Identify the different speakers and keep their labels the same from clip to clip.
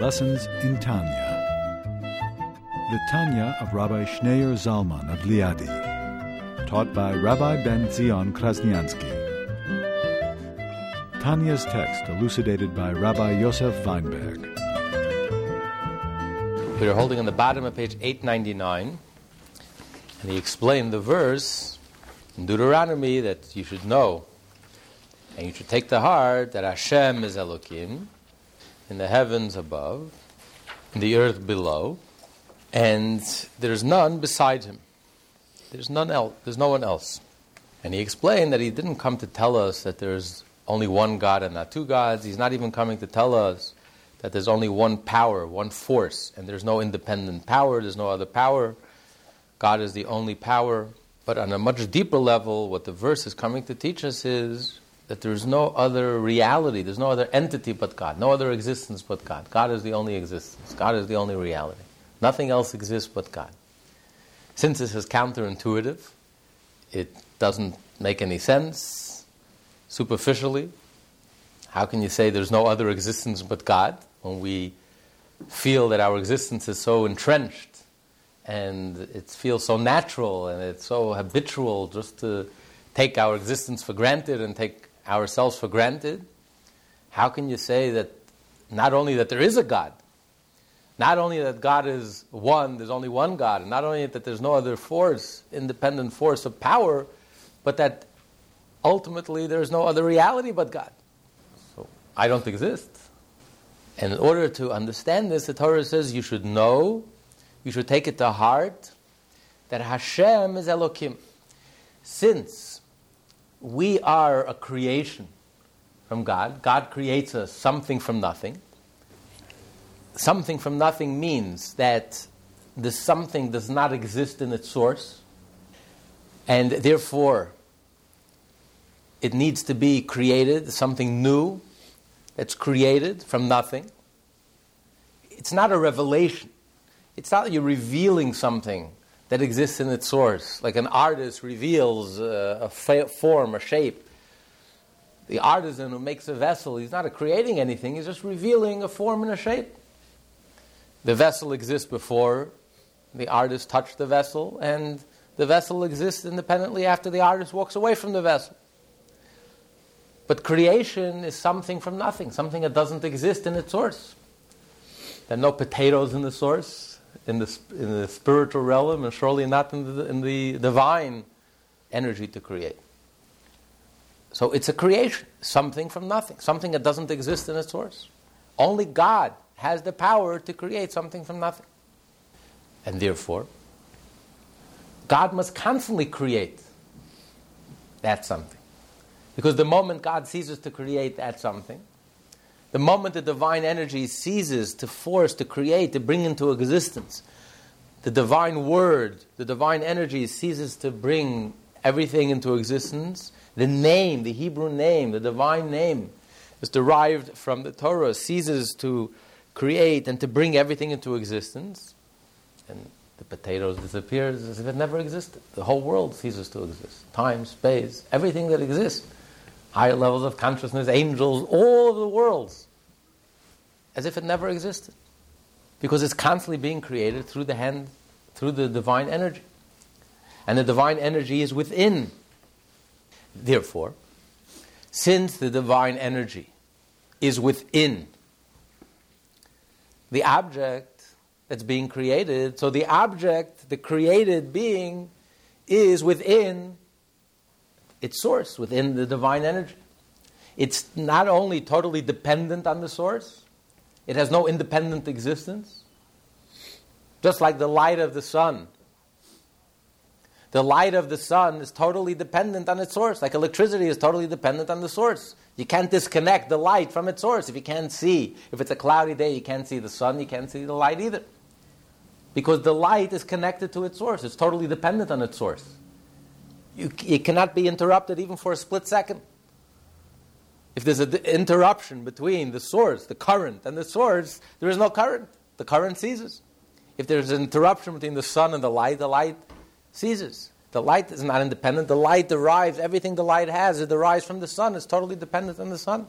Speaker 1: Lessons in Tanya. The Tanya of Rabbi Schneur Zalman of Liadi, taught by Rabbi Ben Zion Krasniansky. Tanya's text elucidated by Rabbi Yosef Weinberg.
Speaker 2: We are holding on the bottom of page 899, and he explained the verse in Deuteronomy that you should know, and you should take to heart that Hashem is Elohim in the heavens above, in the earth below, and there's none beside him. There's none else. There's no one else. And he explained that he didn't come to tell us that there's only one God and not two gods. He's not even coming to tell us that there's only one power, one force, and there's no independent power, there's no other power. God is the only power. But on a much deeper level, what the verse is coming to teach us is that there's no other reality, there's no other entity but God, no other existence but God. God is the only existence, God is the only reality. Nothing else exists but God. Since this is counterintuitive, it doesn't make any sense superficially. How can you say there's no other existence but God when we feel that our existence is so entrenched and it feels so natural and it's so habitual just to take our existence for granted and take ourselves for granted? How can you say that not only that there is a God, not only that God is one, there's only one God, and not only that there's no other force, independent force of power, but that ultimately there's no other reality but God. So I don't exist. And in order to understand this, the Torah says you should know, you should take it to heart, that Hashem is Elohim. Since we are a creation from God, God creates us something from nothing something from nothing means that the something does not exist in its source, and therefore it needs to be created, something new that's created from nothing. It's not a revelation. It's not that you're revealing something that exists in its source, like an artist reveals uh, a form, a shape. The artisan who makes a vessel, he's not creating anything, he's just revealing a form and a shape. The vessel exists before the artist touched the vessel, and the vessel exists independently after the artist walks away from the vessel. But creation is something from nothing, something that doesn't exist in its source. There are no potatoes in the source, in the, in the spiritual realm, and surely not in the, in the divine energy to create. So it's a creation, something from nothing, something that doesn't exist in its source. Only God has the power to create something from nothing. And therefore, God must constantly create that something. Because the moment God ceases to create that something, the moment the divine energy ceases to force, to create, to bring into existence, the divine word, the divine energy ceases to bring everything into existence, the name, the Hebrew name, the divine name, is derived from the Torah, ceases to create and to bring everything into existence, and the potatoes disappears as if it never existed. The whole world ceases to exist. Time, space, everything that exists, higher levels of consciousness, angels, all of the worlds, as if it never existed. Because it's constantly being created through the hand, through the divine energy. And the divine energy is within. Therefore, since the divine energy is within the object that's being created. So the object, the created being, is within its source, within the divine energy. It's not only totally dependent on the source, it has no independent existence. Just like the light of the sun. The light of the sun is totally dependent on its source, like electricity is totally dependent on the source. You can't disconnect the light from its source. If you can't see, if it's a cloudy day, you can't see the sun, you can't see the light either. Because the light is connected to its source, it's totally dependent on its source. You, it cannot be interrupted even for a split second. If there's an interruption between the source, the current, and the source, there is no current. The current ceases. If there's an interruption between the sun and the light, the light ceases. The light is not independent. The light derives, everything the light has, it derives from the sun. It's totally dependent on the sun.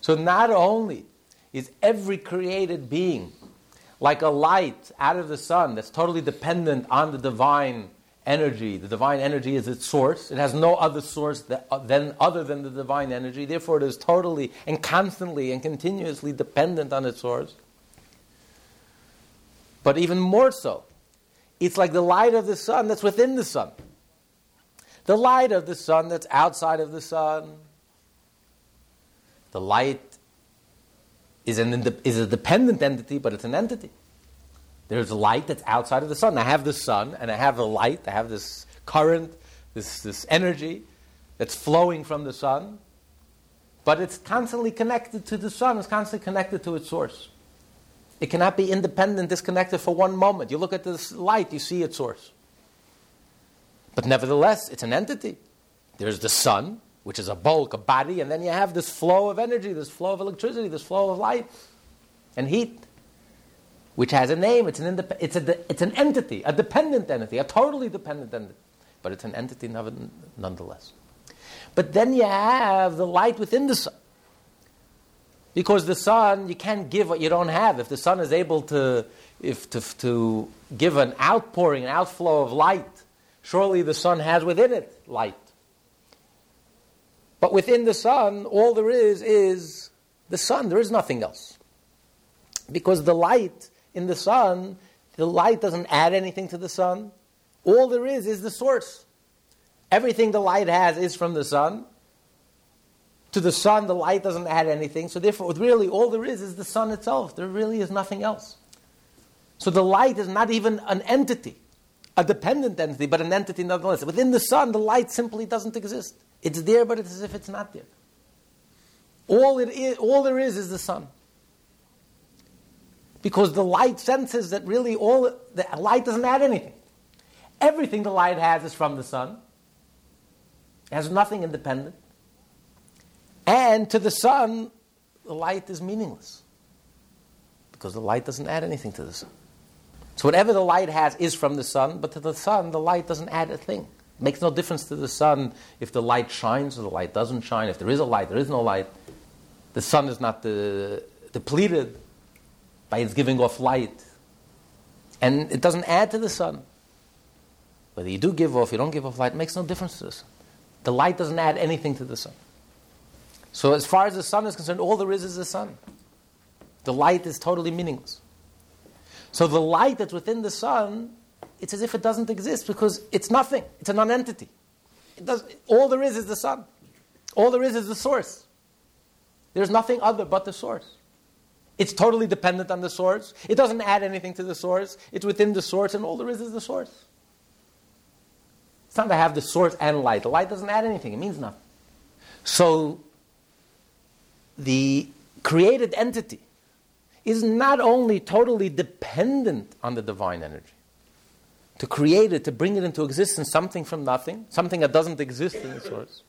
Speaker 2: So not only is every created being, like a light out of the sun that's totally dependent on the divine energy. The divine energy is its source. It has no other source uh, than, other than the divine energy. Therefore, it is totally and constantly and continuously dependent on its source. But even more so, it's like the light of the sun that's within the sun. The light of the sun that's outside of the sun. The light is, an, is a dependent entity, but it's an entity. There's light that's outside of the sun. I have the sun, and I have the light. I have this current, this, this energy that's flowing from the sun. But it's constantly connected to the sun, it's constantly connected to its source. It cannot be independent, disconnected for one moment. You look at this light, you see its source. But nevertheless, it's an entity. There's the sun, which is a bulk, a body, and then you have this flow of energy, this flow of electricity, this flow of light and heat which has a name. It's an, indep- it's, a, it's an entity, a dependent entity, a totally dependent entity. But it's an entity nonetheless. But then you have the light within the sun. Because the sun, you can't give what you don't have. If the sun is able to, if to, to give an outpouring, an outflow of light, surely the sun has within it light. But within the sun, all there is is the sun. There is nothing else. Because the light in the sun, the light doesn't add anything to the sun. All there is is the source. Everything the light has is from the sun. To the sun, the light doesn't add anything. So, therefore, really, all there is is the sun itself. There really is nothing else. So, the light is not even an entity, a dependent entity, but an entity nonetheless. Within the sun, the light simply doesn't exist. It's there, but it's as if it's not there. All, it is, all there is is the sun because the light senses that really all the light doesn't add anything. Everything the light has is from the sun. It has nothing independent. And to the sun, the light is meaningless. Because the light doesn't add anything to the sun. So whatever the light has is from the sun, but to the sun, the light doesn't add a thing. It makes no difference to the sun if the light shines or the light doesn't shine. If there is a light, there is no light. The sun is not the, depleted by its giving off light. And it doesn't add to the sun. Whether you do give off, you don't give off light, makes no difference to the sun. The light doesn't add anything to the sun. So, as far as the sun is concerned, all there is is the sun. The light is totally meaningless. So, the light that's within the sun, it's as if it doesn't exist because it's nothing. It's a non-entity. It does, all there is is the sun. All there is is the source. There's nothing other but the source. It's totally dependent on the source. It doesn't add anything to the source. It's within the source, and all there is is the source. It's not to have the source and light. The light doesn't add anything, it means nothing. So, the created entity is not only totally dependent on the divine energy. To create it, to bring it into existence, something from nothing, something that doesn't exist in the source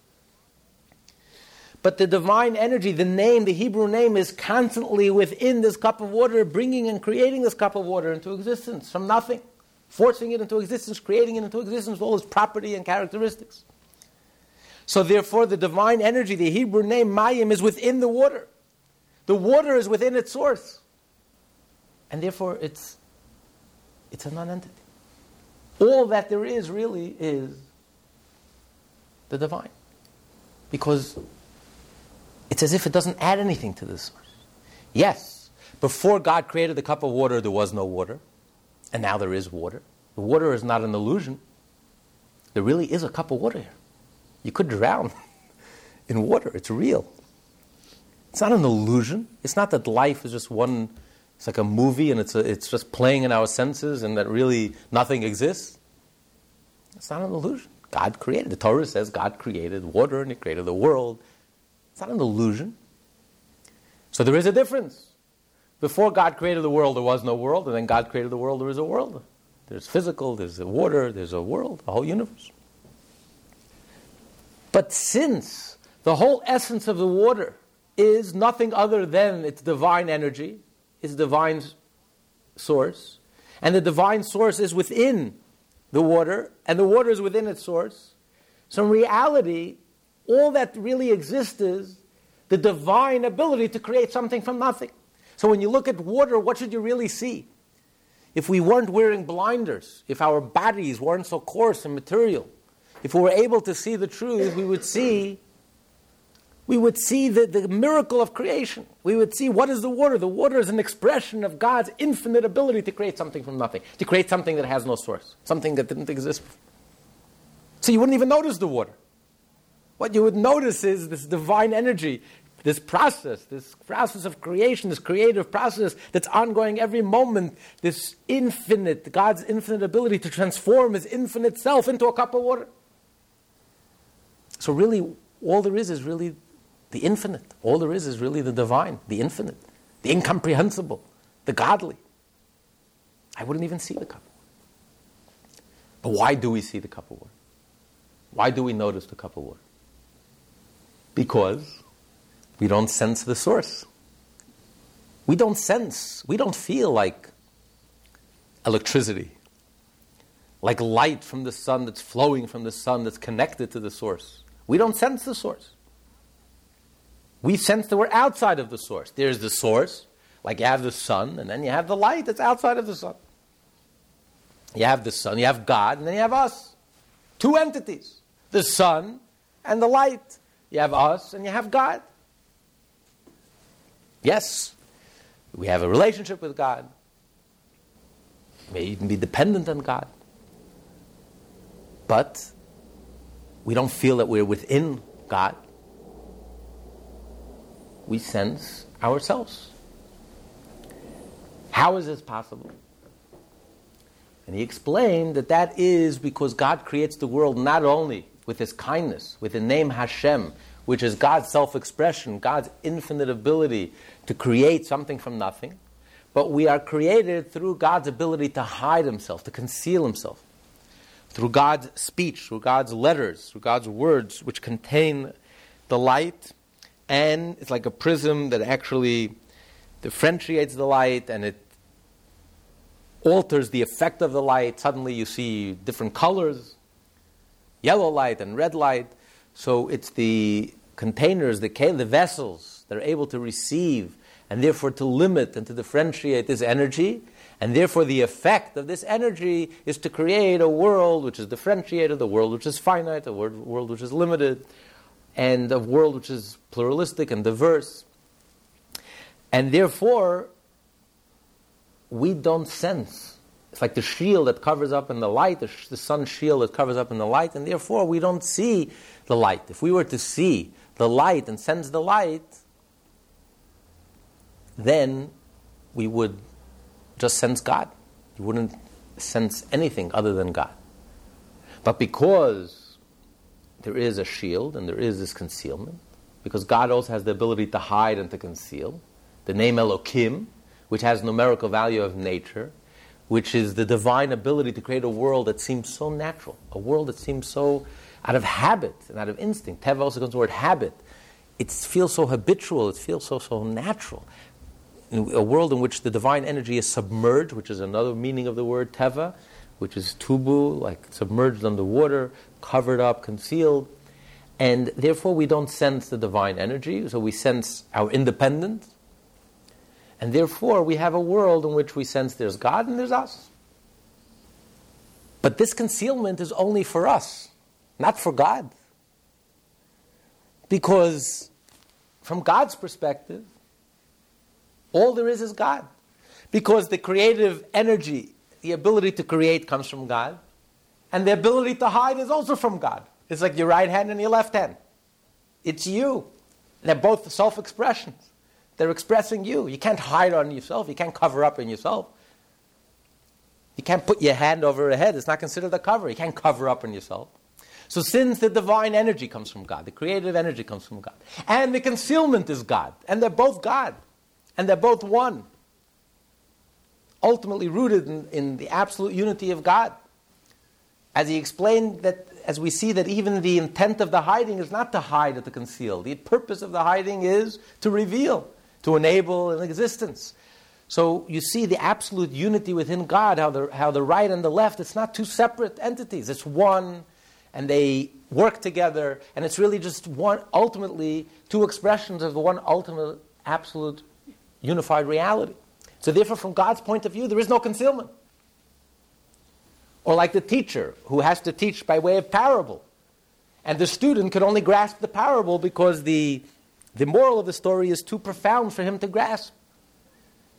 Speaker 2: but the divine energy, the name, the Hebrew name, is constantly within this cup of water, bringing and creating this cup of water into existence from nothing, forcing it into existence, creating it into existence with all its property and characteristics. So, therefore, the divine energy, the Hebrew name Mayim, is within the water. The water is within its source. And therefore, it's, it's a non entity. All that there is really is the divine. Because it's as if it doesn't add anything to source. Yes, before God created the cup of water, there was no water, and now there is water. The water is not an illusion. There really is a cup of water here. You could drown in water, it's real. It's not an illusion. It's not that life is just one, it's like a movie and it's, a, it's just playing in our senses and that really nothing exists. It's not an illusion. God created. The Torah says God created water and He created the world it's not an illusion. So there is a difference. Before God created the world, there was no world, and then God created the world, there is a world. There's physical, there's the water, there's a world, a whole universe. But since the whole essence of the water is nothing other than its divine energy, its divine source, and the divine source is within the water, and the water is within its source, so in reality, all that really exists is the divine ability to create something from nothing. So when you look at water, what should you really see? If we weren't wearing blinders, if our bodies weren't so coarse and material, if we were able to see the truth, we would see we would see the, the miracle of creation. We would see what is the water? The water is an expression of God's infinite ability to create something from nothing, to create something that has no source, something that didn't exist. So you wouldn't even notice the water. What you would notice is this divine energy, this process, this process of creation, this creative process that's ongoing every moment, this infinite, God's infinite ability to transform his infinite self into a cup of water. So, really, all there is is really the infinite. All there is is really the divine, the infinite, the incomprehensible, the godly. I wouldn't even see the cup. Of water. But why do we see the cup of water? Why do we notice the cup of water? Because we don't sense the source. We don't sense, we don't feel like electricity, like light from the sun that's flowing from the sun that's connected to the source. We don't sense the source. We sense that we're outside of the source. There's the source, like you have the sun, and then you have the light that's outside of the sun. You have the sun, you have God, and then you have us. Two entities the sun and the light. You have us and you have God. Yes, we have a relationship with God. We may even be dependent on God. But we don't feel that we're within God. We sense ourselves. How is this possible? And he explained that that is because God creates the world not only with his kindness, with the name Hashem, which is God's self expression, God's infinite ability to create something from nothing. But we are created through God's ability to hide himself, to conceal himself. Through God's speech, through God's letters, through God's words, which contain the light. And it's like a prism that actually differentiates the light and it alters the effect of the light. Suddenly you see different colors yellow light and red light. So it's the containers, the, the vessels that are able to receive and therefore to limit and to differentiate this energy. And therefore, the effect of this energy is to create a world which is differentiated, a world which is finite, a world which is limited, and a world which is pluralistic and diverse. And therefore, we don't sense it's like the shield that covers up in the light, the, sh- the sun shield that covers up in the light, and therefore we don't see the light. If we were to see the light and sense the light, then we would just sense God. We wouldn't sense anything other than God. But because there is a shield and there is this concealment, because God also has the ability to hide and to conceal, the name Elokim, which has numerical value of nature, which is the divine ability to create a world that seems so natural, a world that seems so out of habit and out of instinct. Teva also comes the word habit. It feels so habitual, it feels so, so natural. In a world in which the divine energy is submerged, which is another meaning of the word teva, which is tubu, like submerged under water, covered up, concealed. And therefore, we don't sense the divine energy, so we sense our independence, and therefore, we have a world in which we sense there's God and there's us. But this concealment is only for us, not for God. Because from God's perspective, all there is is God. Because the creative energy, the ability to create comes from God, and the ability to hide is also from God. It's like your right hand and your left hand. It's you. They're both self expressions. They're expressing you. You can't hide on yourself. You can't cover up in yourself. You can't put your hand over your head. It's not considered a cover. You can't cover up in yourself. So, since the divine energy comes from God, the creative energy comes from God, and the concealment is God, and they're both God, and they're both one, ultimately rooted in, in the absolute unity of God. As he explained that, as we see that even the intent of the hiding is not to hide or to conceal, the purpose of the hiding is to reveal to enable an existence. So you see the absolute unity within God, how the, how the right and the left, it's not two separate entities, it's one, and they work together, and it's really just one, ultimately, two expressions of the one ultimate absolute unified reality. So, therefore, from God's point of view, there is no concealment. Or like the teacher who has to teach by way of parable. And the student can only grasp the parable because the, the moral of the story is too profound for him to grasp.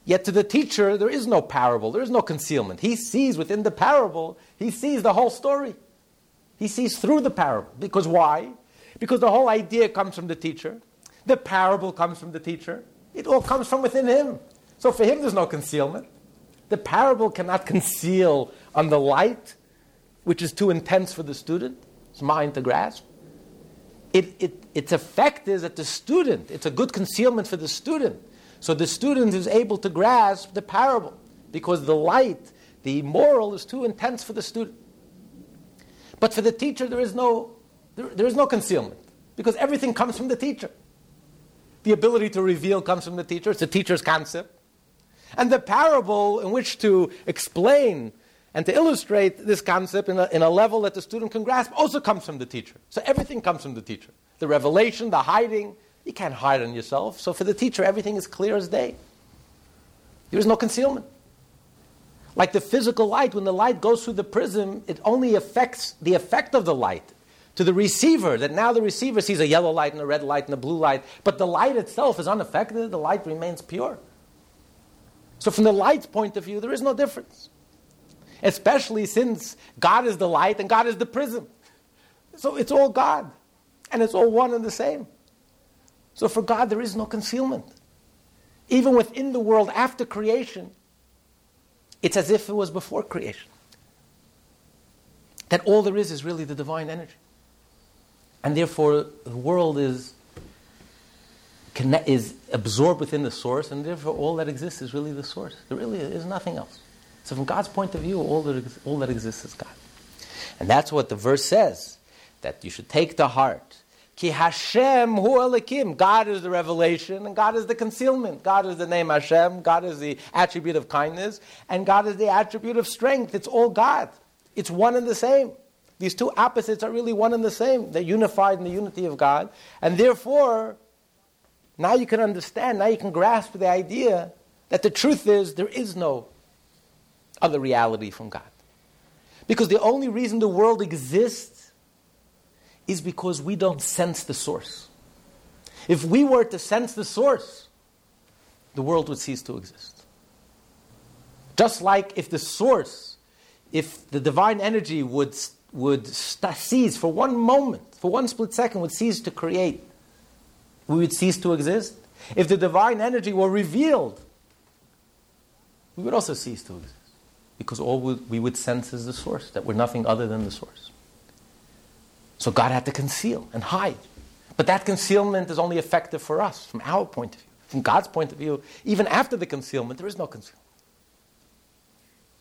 Speaker 2: Yet to the teacher, there is no parable, there is no concealment. He sees within the parable, he sees the whole story. He sees through the parable. Because why? Because the whole idea comes from the teacher, the parable comes from the teacher, it all comes from within him. So for him, there's no concealment. The parable cannot conceal on the light, which is too intense for the student, mind to grasp. It, it, its effect is that the student, it's a good concealment for the student. So the student is able to grasp the parable because the light, the moral, is too intense for the student. But for the teacher, there is no, there, there is no concealment because everything comes from the teacher. The ability to reveal comes from the teacher, it's the teacher's concept. And the parable in which to explain and to illustrate this concept in a, in a level that the student can grasp also comes from the teacher. So everything comes from the teacher. The revelation, the hiding, you can't hide on yourself. So for the teacher, everything is clear as day. There is no concealment. Like the physical light, when the light goes through the prism, it only affects the effect of the light to the receiver, that now the receiver sees a yellow light and a red light and a blue light, but the light itself is unaffected, the light remains pure. So, from the light's point of view, there is no difference. Especially since God is the light and God is the prism. So, it's all God, and it's all one and the same. So, for God, there is no concealment. Even within the world after creation, it's as if it was before creation. That all there is is really the divine energy. And therefore, the world is, is absorbed within the source, and therefore, all that exists is really the source. There really is nothing else. So, from God's point of view, all that, all that exists is God. And that's what the verse says that you should take to heart. Ki Hashem hu Elikim. God is the revelation, and God is the concealment. God is the name Hashem. God is the attribute of kindness, and God is the attribute of strength. It's all God. It's one and the same. These two opposites are really one and the same. They're unified in the unity of God. And therefore, now you can understand, now you can grasp the idea that the truth is there is no other reality from God. Because the only reason the world exists is because we don't sense the source. If we were to sense the source, the world would cease to exist. Just like if the source, if the divine energy would would st- cease for one moment, for one split second, would cease to create, we would cease to exist. If the divine energy were revealed, we would also cease to exist. Because all we would sense is the source, that we're nothing other than the source. So God had to conceal and hide. But that concealment is only effective for us, from our point of view. From God's point of view, even after the concealment, there is no concealment.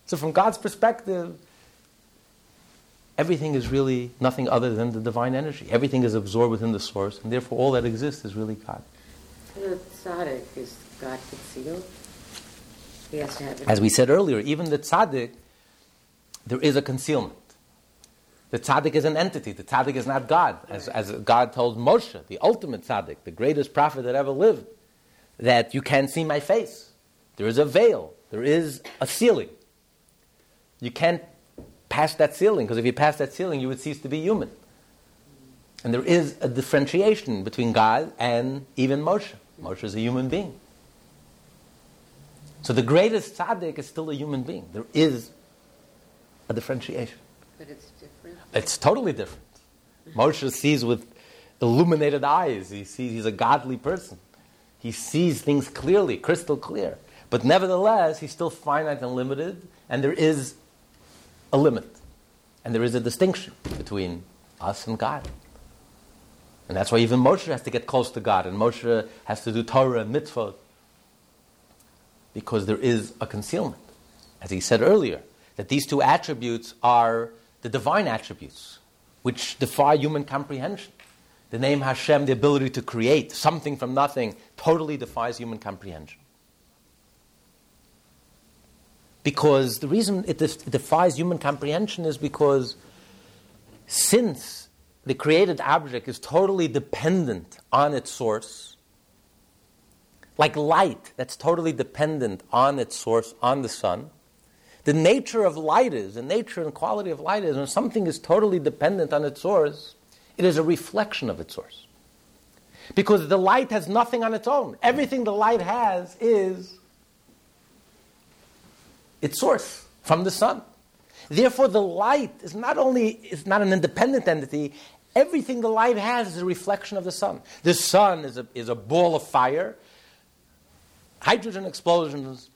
Speaker 2: So, from God's perspective, everything is really nothing other than the divine energy. Everything is absorbed within the source, and therefore all that exists is really God.
Speaker 3: The tzaddik is God concealed. He has to have it.
Speaker 2: As we said earlier, even the tzaddik, there is a concealment. The tzaddik is an entity. The tzaddik is not God. As, as God told Moshe, the ultimate tzaddik, the greatest prophet that ever lived, that you can't see my face. There is a veil. There is a ceiling. You can't pass that ceiling, because if you pass that ceiling, you would cease to be human. And there is a differentiation between God and even Moshe. Moshe is a human being. So the greatest tzaddik is still a human being. There is a differentiation.
Speaker 3: But it's.
Speaker 2: It's totally different. Moshe sees with illuminated eyes. He sees he's a godly person. He sees things clearly, crystal clear. But nevertheless, he's still finite and limited, and there is a limit. And there is a distinction between us and God. And that's why even Moshe has to get close to God, and Moshe has to do Torah and mitzvot. Because there is a concealment. As he said earlier, that these two attributes are the divine attributes, which defy human comprehension. The name Hashem, the ability to create something from nothing, totally defies human comprehension. Because the reason it, it defies human comprehension is because since the created object is totally dependent on its source, like light that's totally dependent on its source, on the sun, the nature of light is, the nature and quality of light is, when something is totally dependent on its source, it is a reflection of its source. Because the light has nothing on its own. Everything the light has is its source from the sun. Therefore, the light is not only is not an independent entity, everything the light has is a reflection of the sun. The sun is a, is a ball of fire, hydrogen explosions,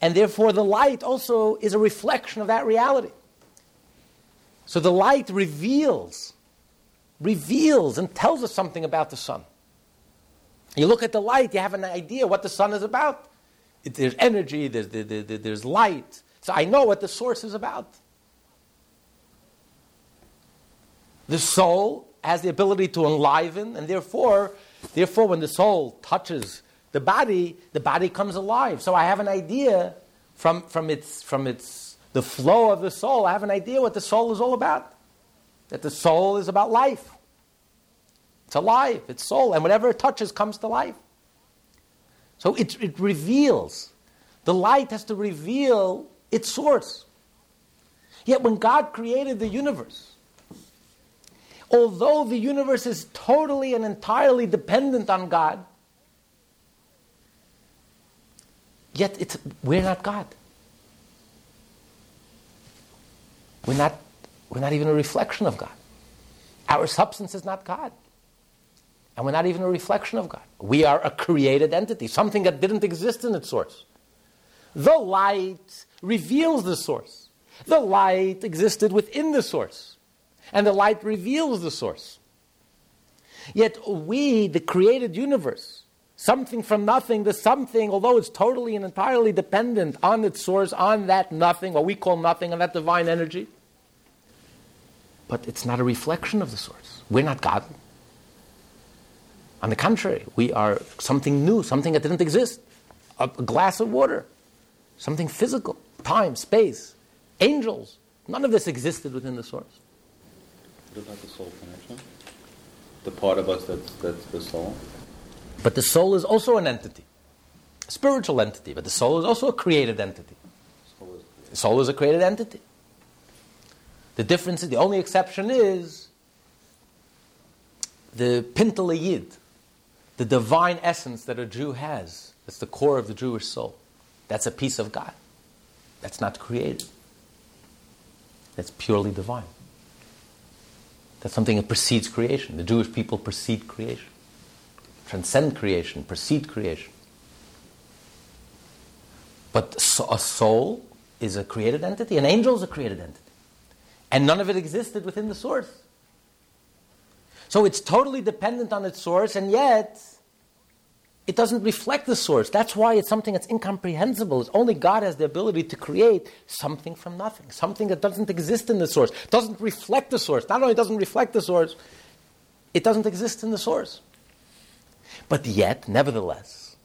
Speaker 2: and therefore the light also is a reflection of that reality. So the light reveals, reveals and tells us something about the sun. You look at the light, you have an idea what the sun is about. There's energy, there's, there, there, there's light. So I know what the source is about. The soul has the ability to enliven, and therefore, therefore, when the soul touches the body, the body comes alive. So I have an idea from, from, its, from its, the flow of the soul, I have an idea what the soul is all about. That the soul is about life. It's alive, it's soul, and whatever it touches comes to life. So it, it reveals. The light has to reveal its source. Yet when God created the universe, although the universe is totally and entirely dependent on God, Yet it's, we're not God. We're not, we're not even a reflection of God. Our substance is not God. And we're not even a reflection of God. We are a created entity, something that didn't exist in its source. The light reveals the source. The light existed within the source. And the light reveals the source. Yet we, the created universe, something from nothing, the something, although it's totally and entirely dependent on its source, on that nothing, what we call nothing, on that divine energy. But it's not a reflection of the source. We're not God. On the contrary, we are something new, something that didn't exist. A, a glass of water, something physical, time, space, angels. None of this existed within the source.
Speaker 4: What about the soul connection? The part of us that's, that's the soul?
Speaker 2: But the soul is also an entity, a spiritual entity, but the soul is also a created entity. The soul is a created entity. The difference is, the only exception is the Pintele Yid, the divine essence that a Jew has. That's the core of the Jewish soul. That's a piece of God. That's not created. That's purely divine. That's something that precedes creation. The Jewish people precede creation transcend creation, precede creation. But a soul is a created entity, an angel is a created entity. And none of it existed within the source. So it's totally dependent on its source, and yet it doesn't reflect the source. That's why it's something that's incomprehensible. It's only God has the ability to create something from nothing, something that doesn't exist in the source, doesn't reflect the source. Not only doesn't reflect the source, it doesn't exist in the source. But yet, nevertheless,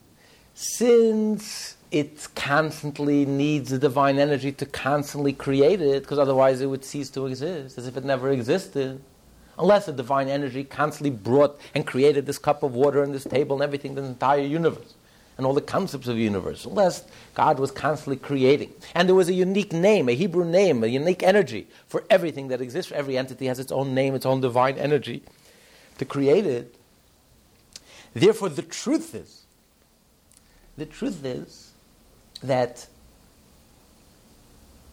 Speaker 2: since it constantly needs the divine energy to constantly create it, because otherwise it would cease to exist, as if it never existed. Unless the divine energy constantly brought and created this cup of water and this table and everything, the entire universe, and all the concepts of the universe. Unless God was constantly creating. And there was a unique name, a Hebrew name, a unique energy for everything that exists. Every entity has its own name, its own divine energy to create it. Therefore, the truth is, the truth is that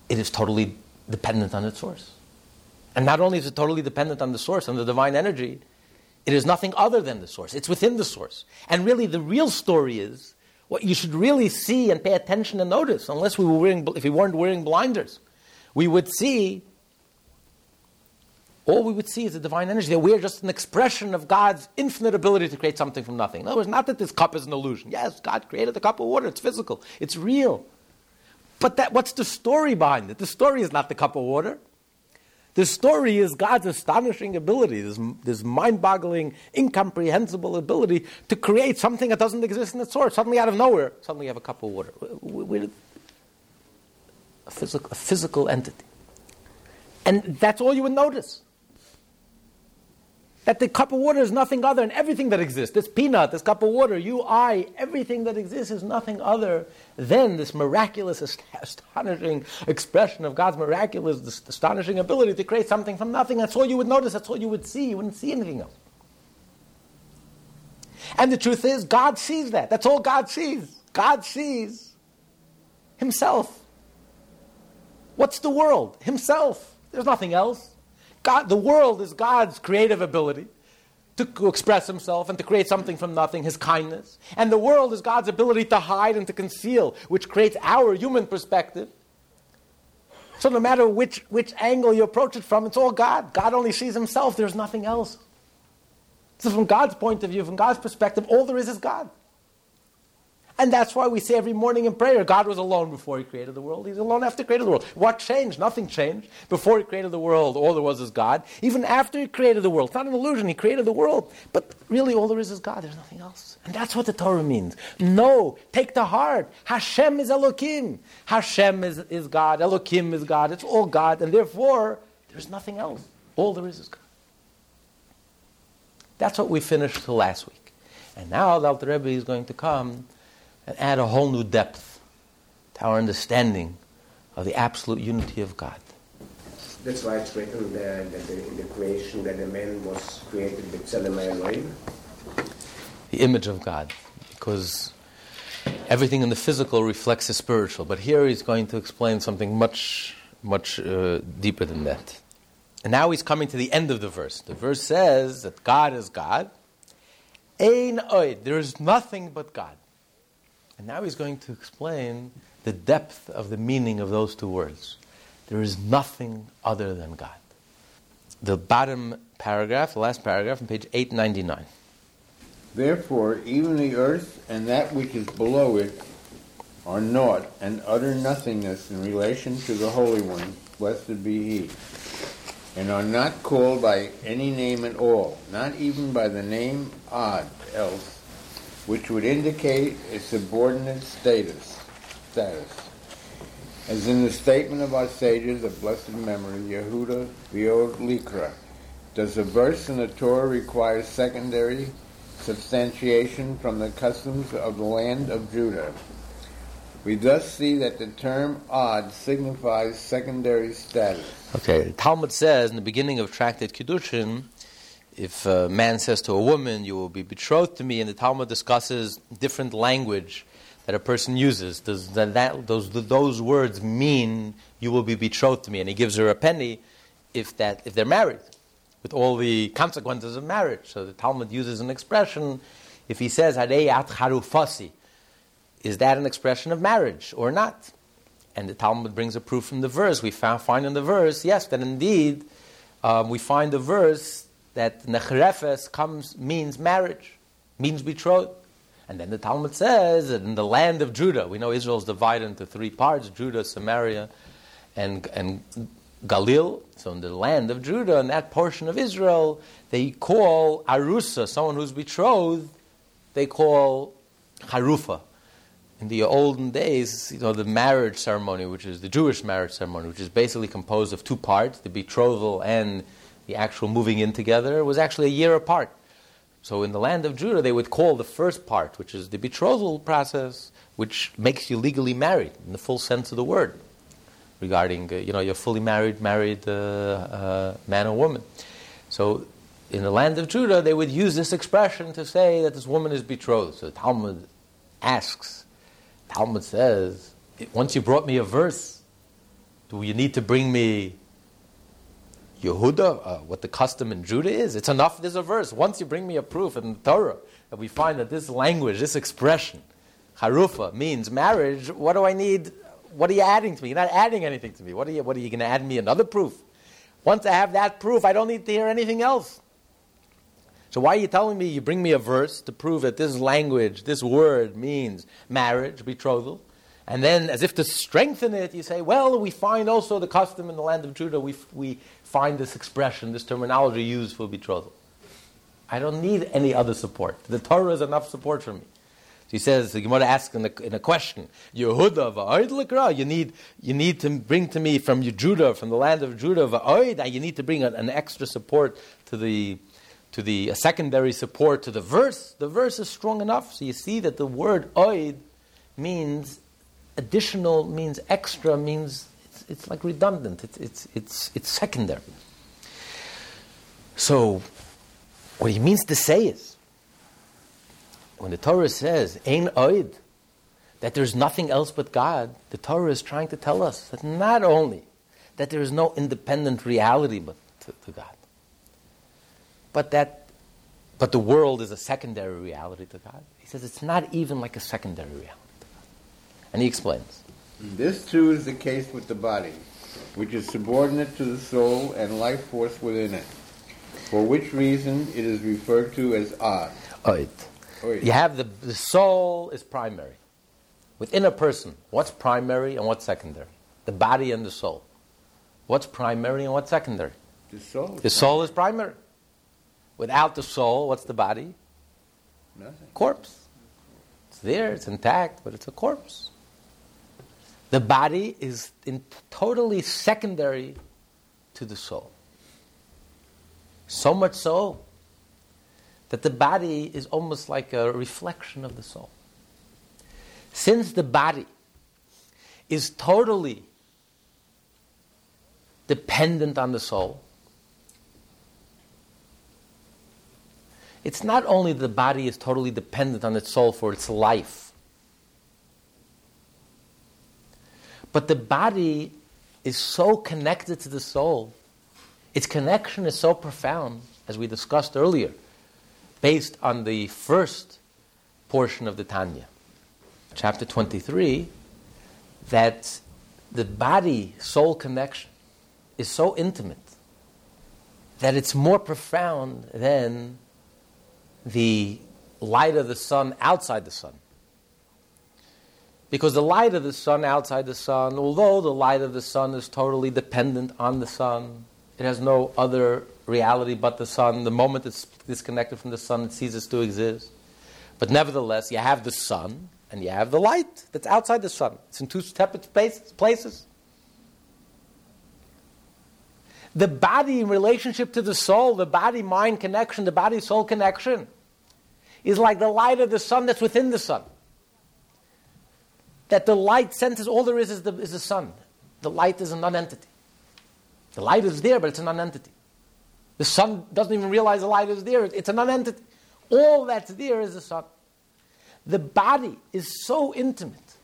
Speaker 2: it is totally dependent on its source. And not only is it totally dependent on the source, on the divine energy, it is nothing other than the source. It's within the source. And really, the real story is what you should really see and pay attention and notice, unless we were wearing, if we weren't wearing blinders. We would see all we would see is the divine energy. That we are just an expression of God's infinite ability to create something from nothing. In other words, not that this cup is an illusion. Yes, God created the cup of water. It's physical. It's real. But that, what's the story behind it? The story is not the cup of water. The story is God's astonishing ability, this, this mind boggling, incomprehensible ability to create something that doesn't exist in its source. Suddenly, out of nowhere, suddenly you have a cup of water. We're a physical, a physical entity. And that's all you would notice. That the cup of water is nothing other than everything that exists. This peanut, this cup of water, you, I, everything that exists is nothing other than this miraculous, astonishing expression of God's miraculous, astonishing ability to create something from nothing. That's all you would notice, that's all you would see. You wouldn't see anything else. And the truth is, God sees that. That's all God sees. God sees Himself. What's the world? Himself. There's nothing else. God, the world is God's creative ability to express himself and to create something from nothing, his kindness. And the world is God's ability to hide and to conceal, which creates our human perspective. So no matter which, which angle you approach it from, it's all God. God only sees himself, there's nothing else. So from God's point of view, from God's perspective, all there is is God. And that's why we say every morning in prayer, God was alone before He created the world. He's alone after He created the world. What changed? Nothing changed. Before He created the world, all there was is God. Even after He created the world, it's not an illusion, He created the world. But really, all there is is God. There's nothing else. And that's what the Torah means. No, take to heart. Hashem is Elohim. Hashem is, is God. Elohim is God. It's all God. And therefore, there's nothing else. All there is is God. That's what we finished last week. And now the Alter Rebbe is going to come and add a whole new depth to our understanding of the absolute unity of God.
Speaker 5: That's why it's written there that the, in the creation that the man was created with Elohim.
Speaker 2: The image of God, because everything in the physical reflects the spiritual. But here he's going to explain something much, much uh, deeper than that. And now he's coming to the end of the verse. The verse says that God is God. Ein oid, there is nothing but God. And now he's going to explain the depth of the meaning of those two words. There is nothing other than God. The bottom paragraph, the last paragraph on page 899.
Speaker 6: Therefore, even the earth and that which is below it are naught and utter nothingness in relation to the Holy One, blessed be He, and are not called by any name at all, not even by the name Ad else which would indicate a subordinate status. status. As in the statement of our sages of blessed memory, Yehuda V'od Likra, does a verse in the Torah require secondary substantiation from the customs of the land of Judah? We thus see that the term odd signifies secondary status.
Speaker 2: Okay, Talmud says in the beginning of Tractate Kiddushin if a man says to a woman, You will be betrothed to me, and the Talmud discusses different language that a person uses, does that, that, those, those words mean you will be betrothed to me? And he gives her a penny if, that, if they're married, with all the consequences of marriage. So the Talmud uses an expression, if he says, Hareyat harufasi, is that an expression of marriage or not? And the Talmud brings a proof from the verse. We find in the verse, yes, that indeed um, we find the verse that nechrefes comes means marriage, means betrothed. And then the Talmud says that in the land of Judah, we know Israel is divided into three parts: Judah, Samaria, and and Galil. So in the land of Judah, in that portion of Israel, they call arusa, someone who's betrothed, they call harufa. In the olden days, you know, the marriage ceremony, which is the Jewish marriage ceremony, which is basically composed of two parts, the betrothal and the actual moving in together, was actually a year apart. So in the land of Judah, they would call the first part, which is the betrothal process, which makes you legally married in the full sense of the word, regarding uh, you know you're fully married, married uh, uh, man or woman. So in the land of Judah, they would use this expression to say that this woman is betrothed. So Talmud asks, Talmud says, once you brought me a verse, do you need to bring me Yehuda, uh, what the custom in Judah is. It's enough there's a verse. Once you bring me a proof in the Torah that we find that this language, this expression, harufa, means marriage, what do I need? What are you adding to me? You're not adding anything to me. What are you, what are you going to add me another proof? Once I have that proof, I don't need to hear anything else. So why are you telling me you bring me a verse to prove that this language, this word means marriage, betrothal? And then, as if to strengthen it, you say, well, we find also the custom in the land of Judah, we, we find this expression, this terminology used for betrothal. I don't need any other support. The Torah is enough support for me. He says, the Gemara asks in a, in a question, Yehuda you need you need to bring to me from Judah, from the land of Judah, va'oid, you need to bring an, an extra support to the to the a secondary support to the verse, the verse is strong enough. So you see that the word oid means additional, means extra, means it's, like redundant. It's, it's, it's, it's secondary. So what he means to say is, when the Torah says, Ein oid, that there's nothing else but God, the Torah is trying to tell us that not only that there is no independent reality but to, to God, but that but the world is a secondary reality to God. He says it's not even like a secondary reality. And he explains.
Speaker 6: This too is the case with the body, which is subordinate to the soul and life force within it, for which reason it is referred to as odd.
Speaker 2: Oid.
Speaker 6: Oid.
Speaker 2: You have the, the soul is primary. Within a person, what's primary and what's secondary? The body and the soul. What's primary and what's secondary?
Speaker 6: The soul.
Speaker 2: The soul is primary. Without the soul, what's the body?
Speaker 6: Nothing.
Speaker 2: Corpse. It's there, it's intact, but it's a corpse. The body is in totally secondary to the soul. So much so that the body is almost like a reflection of the soul. Since the body is totally dependent on the soul, it's not only the body is totally dependent on its soul for its life, but the body is so connected to the soul. Its connection is so profound, as we discussed earlier, based on the first portion of the Tanya, chapter 23, that the body soul connection is so intimate that it's more profound than the light of the sun outside the sun. Because the light of the sun outside the sun, although the light of the sun is totally dependent on the sun, it has no other reality but the sun. The moment it's disconnected from the sun, it ceases to exist. But nevertheless, you have the sun and you have the light that's outside the sun. It's in two separate places. The body in relationship to the soul, the body mind connection, the body soul connection, is like the light of the sun that's within the sun. That the light senses, all there is is the, is the sun. The light is a non entity. The light is there, but it's a non entity. The sun doesn't even realize the light is there, it's a non entity. All that's there is the sun. The body is so intimate,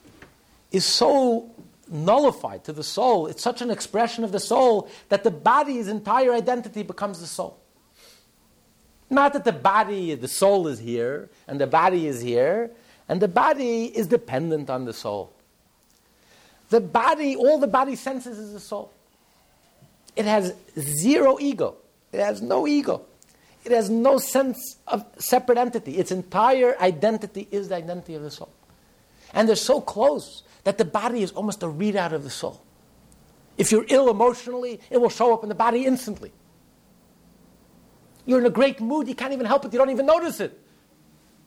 Speaker 2: is so nullified to the soul. It's such an expression of the soul that the body's entire identity becomes the soul. Not that the body, the soul is here, and the body is here, and the body is dependent on the soul. The body, all the body senses is the soul. It has zero ego. It has no ego. It has no sense of separate entity. Its entire identity is the identity of the soul. And they're so close that the body is almost a readout of the soul. If you're ill emotionally, it will show up in the body instantly. You're in a great mood, you can't even help it, you don't even notice it.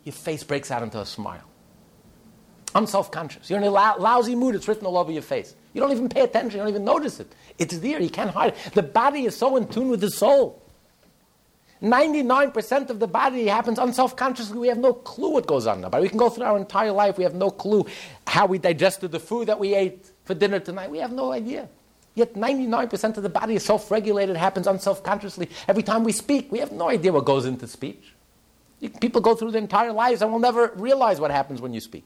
Speaker 2: Your face breaks out into a smile. Unself conscious. You're in a lousy mood, it's written all over your face. You don't even pay attention, you don't even notice it. It's there, you can't hide it. The body is so in tune with the soul. 99% of the body happens unself consciously. We have no clue what goes on in the body. We can go through our entire life, we have no clue how we digested the food that we ate for dinner tonight. We have no idea. Yet 99% of the body is self regulated, happens unself consciously. Every time we speak, we have no idea what goes into speech. People go through their entire lives and will never realize what happens when you speak.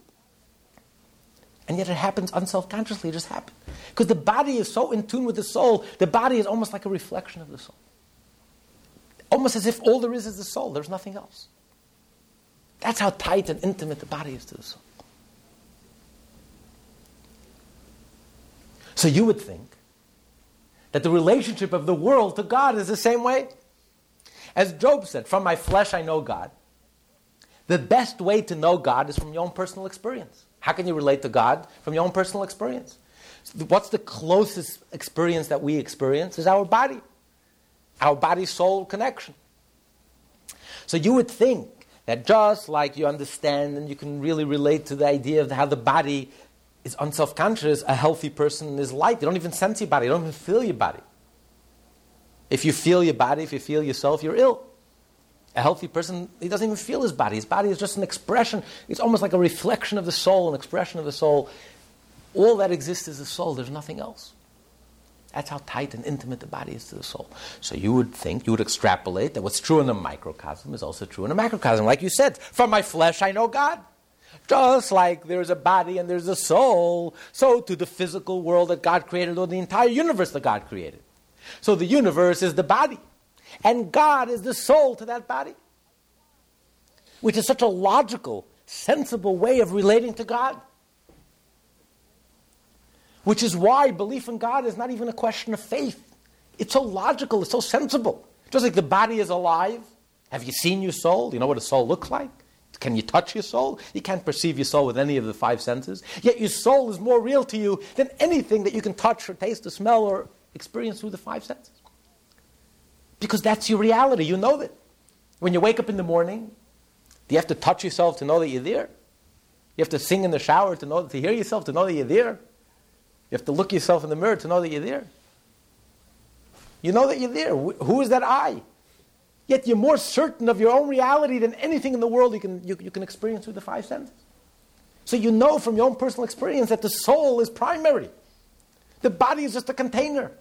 Speaker 2: And yet it happens unself consciously, it just happens. Because the body is so in tune with the soul, the body is almost like a reflection of the soul. Almost as if all there is is the soul, there's nothing else. That's how tight and intimate the body is to the soul. So you would think that the relationship of the world to God is the same way. As Job said, From my flesh I know God. The best way to know God is from your own personal experience. How can you relate to God? From your own personal experience. What's the closest experience that we experience? Is our body, our body soul connection. So you would think that just like you understand and you can really relate to the idea of how the body is unself conscious, a healthy person is light. You don't even sense your body, you don't even feel your body. If you feel your body, if you feel yourself, you're ill. A healthy person, he doesn't even feel his body. His body is just an expression. It's almost like a reflection of the soul, an expression of the soul. All that exists is the soul. There's nothing else. That's how tight and intimate the body is to the soul. So you would think, you would extrapolate that what's true in the microcosm is also true in a macrocosm. Like you said, from my flesh I know God. Just like there's a body and there's a soul, so to the physical world that God created, or the entire universe that God created. So the universe is the body, and God is the soul to that body, which is such a logical, sensible way of relating to God. Which is why belief in God is not even a question of faith. It's so logical, it's so sensible. Just like the body is alive. Have you seen your soul? You know what a soul looks like? Can you touch your soul? You can't perceive your soul with any of the five senses. Yet your soul is more real to you than anything that you can touch or taste or smell or experience through the five senses. Because that's your reality. You know that. When you wake up in the morning, do you have to touch yourself to know that you're there? You have to sing in the shower to know to hear yourself to know that you're there. You have to look yourself in the mirror to know that you're there. You know that you're there. Who is that I? Yet you're more certain of your own reality than anything in the world you can, you, you can experience through the five senses. So you know from your own personal experience that the soul is primary. The body is just a container.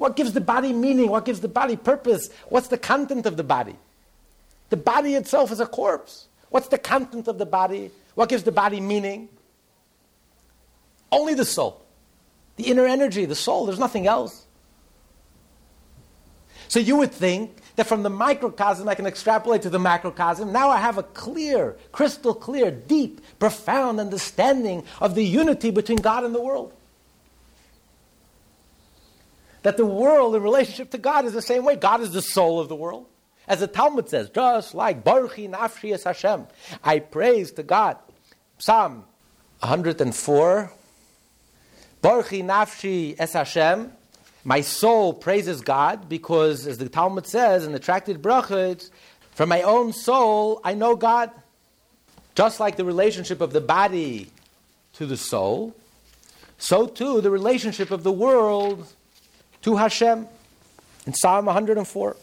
Speaker 2: What gives the body meaning? What gives the body purpose? What's the content of the body? The body itself is a corpse. What's the content of the body? What gives the body meaning? Only the soul. The inner energy, the soul, there's nothing else. So you would think that from the microcosm I can extrapolate to the macrocosm. Now I have a clear, crystal clear, deep, profound understanding of the unity between God and the world. That the world in relationship to God is the same way. God is the soul of the world. As the Talmud says, just like Baruchi Nafshi es Hashem, I praise to God. Psalm 104, Baruchi nafshi es Hashem. My soul praises God because, as the Talmud says in the Tractate Brachot, from my own soul I know God. Just like the relationship of the body to the soul, so too the relationship of the world to Hashem in Psalm 104.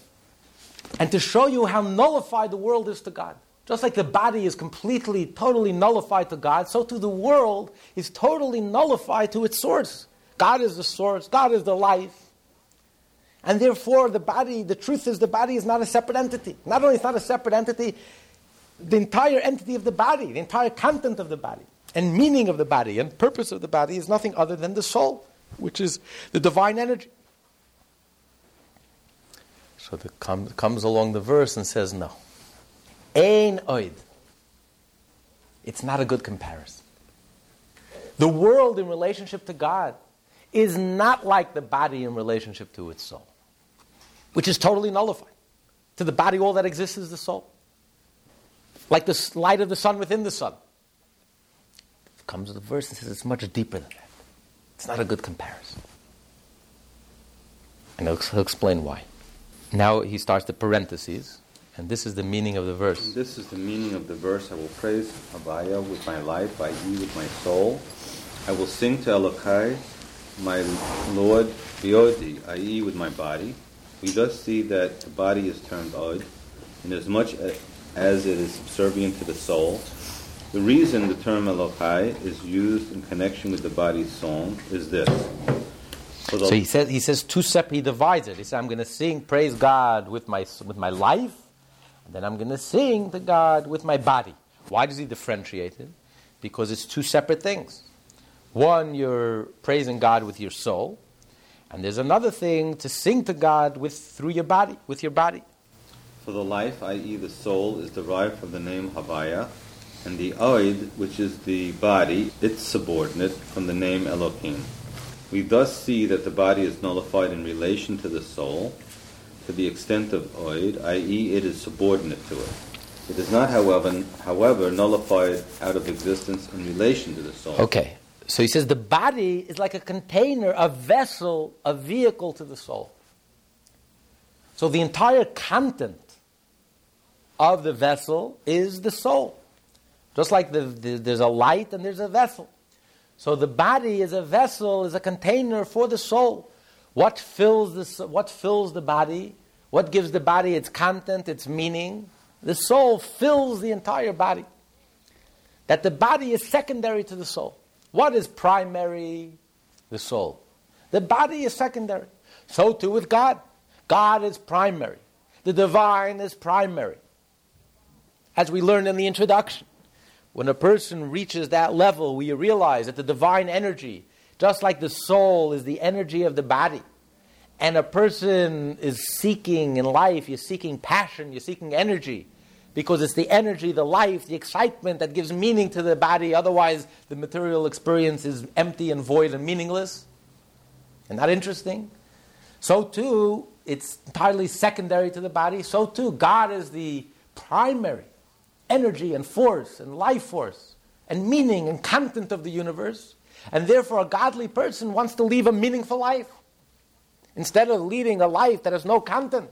Speaker 2: And to show you how nullified the world is to God. Just like the body is completely, totally nullified to God, so too the world is totally nullified to its source. God is the source, God is the life. And therefore, the body, the truth is, the body is not a separate entity. Not only is not a separate entity, the entire entity of the body, the entire content of the body, and meaning of the body, and purpose of the body is nothing other than the soul, which is the divine energy. So it comes, comes along the verse and says, no. Ein oid. It's not a good comparison. The world in relationship to God is not like the body in relationship to its soul, which is totally nullified. To the body, all that exists is the soul. Like the light of the sun within the sun. Comes the verse and says it's much deeper than that. It's not a good comparison. And he'll, he'll explain why. Now he starts the parentheses. And this is the meaning of the verse.
Speaker 4: And this is the meaning of the verse. I will praise Havaya with my life, I e with my soul. I will sing to Elokai, my Lord, Biodi, i.e. with my body. We thus see that the body is termed Od, inasmuch as it is subservient to the soul. The reason the term Elokai is used in connection with the body's song is this.
Speaker 2: So he says, he says two separate, he divides it. He says, I'm going to sing praise God with my, with my life, and then I'm going to sing to God with my body. Why does he differentiate it? Because it's two separate things. One, you're praising God with your soul, and there's another thing to sing to God with through your body, with your body.
Speaker 4: For the life, i.e., the soul, is derived from the name Havaya, and the Oid, which is the body, its subordinate, from the name Elohim. We thus see that the body is nullified in relation to the soul, to the extent of oid, i.e., it is subordinate to it. It is not, however, however, nullified out of existence in relation to the soul.
Speaker 2: Okay, so he says the body is like a container, a vessel, a vehicle to the soul. So the entire content of the vessel is the soul. Just like the, the, there's a light and there's a vessel. So the body is a vessel, is a container for the soul. What fills the, what fills the body? What gives the body its content, its meaning? The soul fills the entire body. That the body is secondary to the soul. What is primary? The soul. The body is secondary. So too with God. God is primary. The divine is primary. As we learned in the introduction, when a person reaches that level, we realize that the divine energy, just like the soul is the energy of the body, and a person is seeking in life, you're seeking passion, you're seeking energy, because it's the energy, the life, the excitement that gives meaning to the body. Otherwise, the material experience is empty and void and meaningless and not interesting. So, too, it's entirely secondary to the body. So, too, God is the primary energy and force and life force and meaning and content of the universe. And therefore, a godly person wants to live a meaningful life. Instead of leading a life that has no content,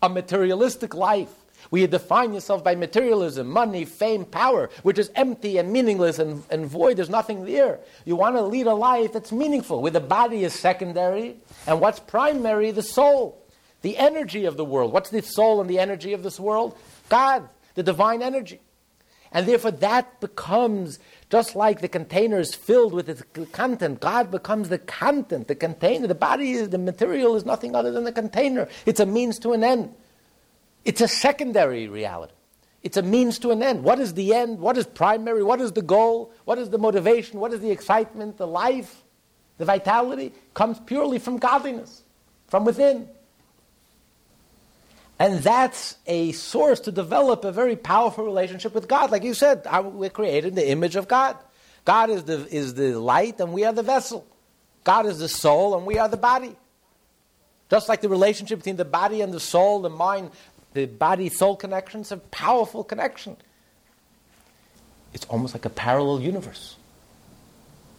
Speaker 2: a materialistic life, where you define yourself by materialism, money, fame, power, which is empty and meaningless and, and void, there's nothing there. You want to lead a life that's meaningful, where the body is secondary, and what's primary, the soul, the energy of the world. What's the soul and the energy of this world? God the divine energy. And therefore, that becomes just like the container is filled with its content. God becomes the content, the container. The body, is, the material is nothing other than the container. It's a means to an end. It's a secondary reality. It's a means to an end. What is the end? What is primary? What is the goal? What is the motivation? What is the excitement? The life? The vitality comes purely from godliness, from within. And that's a source to develop a very powerful relationship with God. Like you said, we're created in the image of God. God is the, is the light and we are the vessel. God is the soul and we are the body. Just like the relationship between the body and the soul, the mind, the body soul connection is a powerful connection. It's almost like a parallel universe.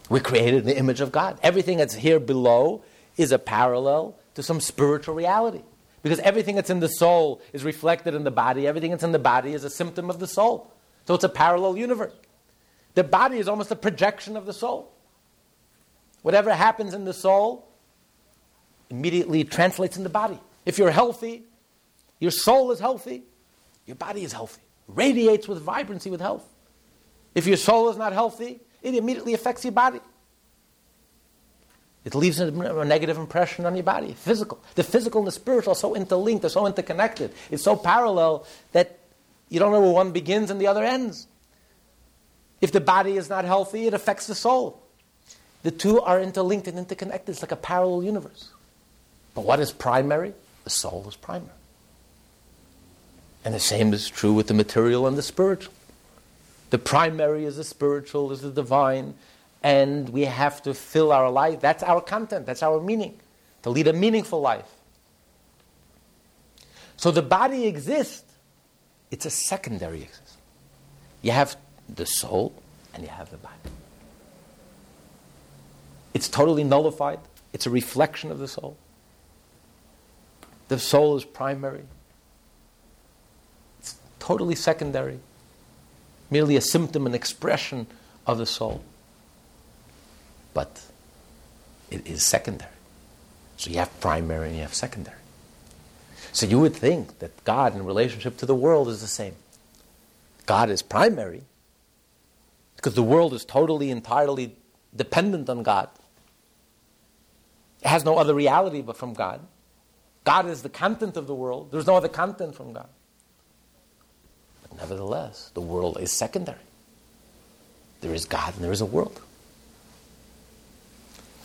Speaker 2: We're created in the image of God. Everything that's here below is a parallel to some spiritual reality. Because everything that's in the soul is reflected in the body. Everything that's in the body is a symptom of the soul. So it's a parallel universe. The body is almost a projection of the soul. Whatever happens in the soul immediately translates in the body. If you're healthy, your soul is healthy, your body is healthy, radiates with vibrancy, with health. If your soul is not healthy, it immediately affects your body. It leaves a, a, negative impression on your body, physical. The physical and the spiritual are so interlinked, they're so interconnected. It's so parallel that you don't know where one begins and the other ends. If the body is not healthy, it affects the soul. The two are interlinked and interconnected. It's like a parallel universe. But what is primary? The soul is primary. And the same is true with the material and the spiritual. The primary is the spiritual, is the divine, and we have to fill our life. That's our content, that's our meaning, to lead a meaningful life. So the body exists, it's a secondary existence. You have the soul and you have the body. It's totally nullified, it's a reflection of the soul. The soul is primary, it's totally secondary, merely a symptom, an expression of the soul but it is secondary. So you have primary and you have secondary. So you would think that God in relationship to the world is the same. God is primary because the world is totally, entirely dependent on God. It has no other reality but from God. God is the content of the world. There's no other content from God. But nevertheless, the world is secondary. There is God and there is a world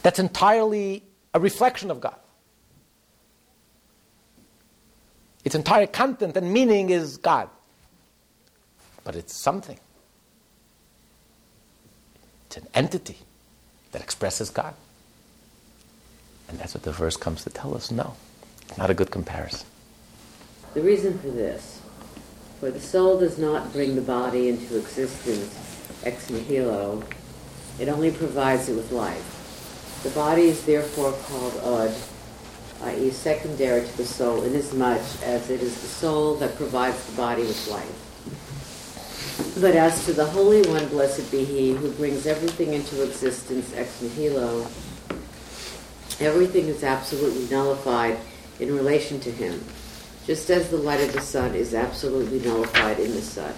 Speaker 2: that's entirely a reflection of God. Its entire content and meaning is God. But it's something. It's an entity that expresses God. And that's what the verse comes to tell us. No, not a good comparison.
Speaker 3: The reason for this, for the soul does not bring the body into existence ex nihilo, it only provides it with life. The body is therefore called od, i.e. secondary to the soul, inasmuch as it is the soul that provides the body with life. But as to the Holy One, blessed be He, who brings everything into existence ex nihilo, everything is absolutely nullified in relation to Him. just as the light of the sun is absolutely nullified in the sun.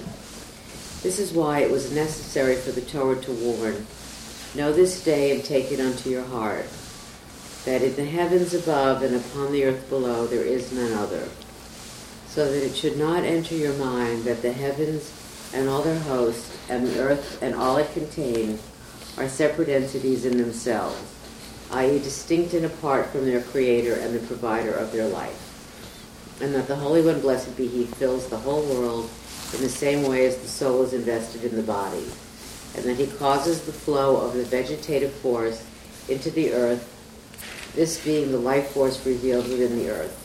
Speaker 3: This is why it was necessary for the Torah to warn, Know this day and take it unto your heart, that in the heavens above and upon the earth below there is none other, so that it should not enter your mind that the heavens and all their hosts and the earth and all it contains are separate entities in themselves, i.e., distinct and apart from their Creator and the provider of their life. And that the Holy One, blessed be He, fills the whole world in the same way as the soul is invested in the body, and that He causes the flow of the vegetative force into the earth, this being the life force revealed within the earth,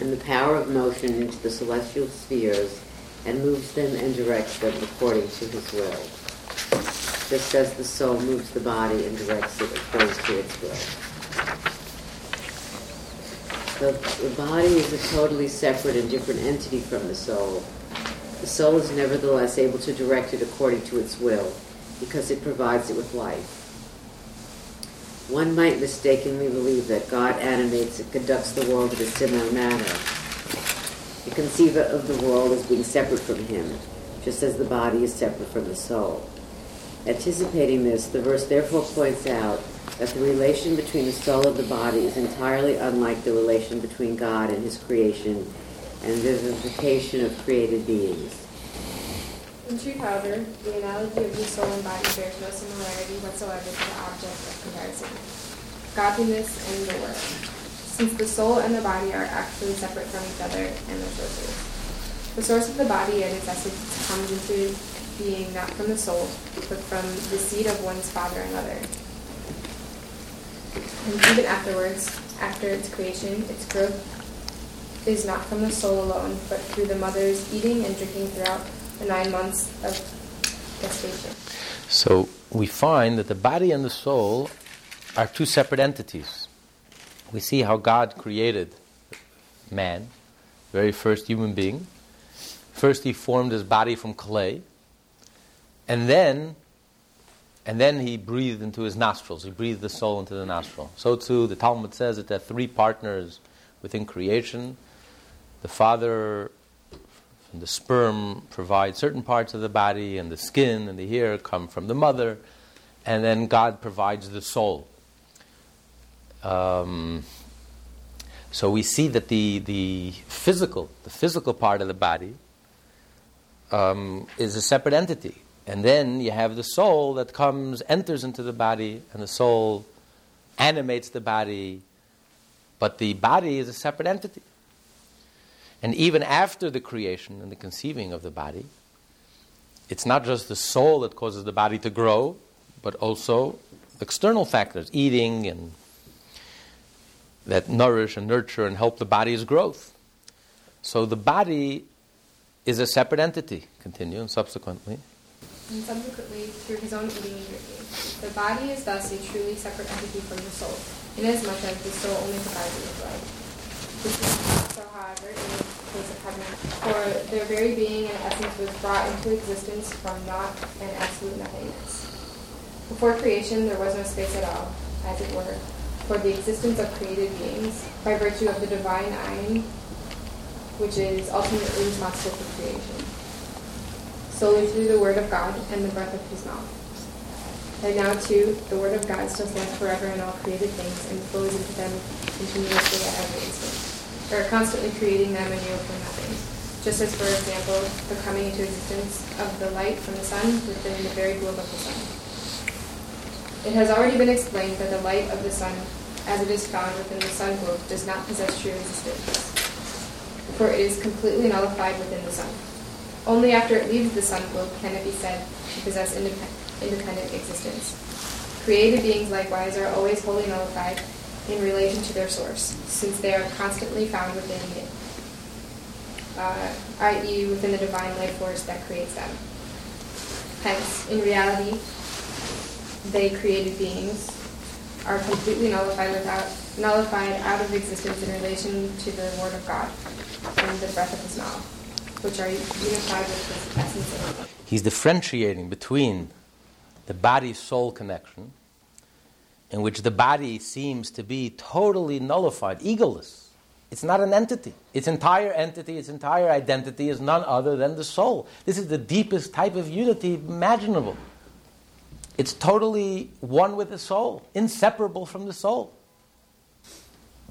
Speaker 3: and the power of motion into the celestial spheres, and moves them and directs them according to His will just as the soul moves the body and directs it according to its will. The, the body is a totally separate and different entity from the soul. The soul is nevertheless able to direct it according to its will because it provides it with life. One might mistakenly believe that God animates and conducts the world in a similar manner. The conceiver of the world as being separate from Him, just as the body is separate from the soul. Anticipating this, the verse therefore points out that the relation between the soul and the body is entirely unlike the relation between God and his creation and the vivification of created beings.
Speaker 7: In truth, however, the analogy of the soul and body bears no similarity whatsoever to the object of comparison, godliness and the world, since the soul and the body are actually separate from each other and their sources. The source of the body and its essence comes into being not from the soul, but from the seed of one's father and mother. And even afterwards, after its creation, its growth is not from the soul alone, but through the mother's eating and drinking throughout the nine months of gestation.
Speaker 2: So we find that the body and the soul are two separate entities. We see how God created man, very first human being. First, he formed his body from clay, and then, and then he breathed into his nostrils. He breathed the soul into the nostril. So too, the Talmud says that there are three partners within creation. The father and the sperm provide certain parts of the body, and the skin and the hair come from the mother, and then God provides the soul. Um, so we see that the, the physical, the physical part of the body, um, is a separate entity. And then you have the soul that comes, enters into the body, and the soul animates the body, but the body is a separate entity. And even after the creation and the conceiving of the body, it's not just the soul that causes the body to grow, but also external factors, eating and that nourish and nurture and help the body's growth. So the body is a separate entity. Continue and subsequently
Speaker 7: and subsequently through his own eating and drinking. The body is thus a truly separate entity from the soul, inasmuch as the soul only provides it with life. This is so, however, for their very being and essence was brought into existence from naught and absolute nothingness. Before creation, there was no space at all, as it were, for the existence of created beings, by virtue of the divine Ayin, which is ultimately responsible for creation solely through the word of God and the breath of his mouth. And now, too, the word of God still stands forever in all created things and flows into them continuously at every instant, or constantly creating them anew from nothing. Just as, for example, the coming into existence of the light from the sun within the very globe of the sun. It has already been explained that the light of the sun, as it is found within the sun globe, does not possess true existence, for it is completely nullified within the sun. Only after it leaves the sun globe can it be said to possess independent existence. Created beings, likewise, are always wholly nullified in relation to their source, since they are constantly found within it, uh, i.e., within the divine life force that creates them. Hence, in reality, they created beings are completely nullified without nullified out of existence in relation to the word of God and the breath of his mouth which are unified with his essence.
Speaker 2: He's differentiating between the body soul connection, in which the body seems to be totally nullified, egoless, It's not an entity. Its entire entity, its entire identity is none other than the soul. This is the deepest type of unity imaginable. It's totally one with the soul, inseparable from the soul.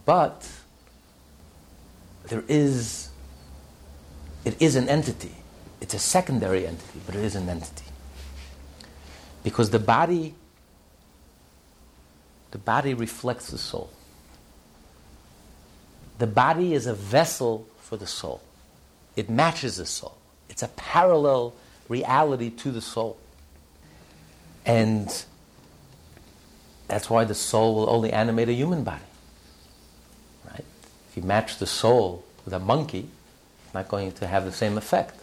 Speaker 2: But there is, it is an entity. It's a secondary entity, but it is an entity. Because the body, the body reflects the soul. The body is a vessel for the soul. It matches the soul. It's a parallel reality to the soul. And that's why the soul will only animate a human body. Right? If you match the soul with a monkey, it's not going to have the same effect.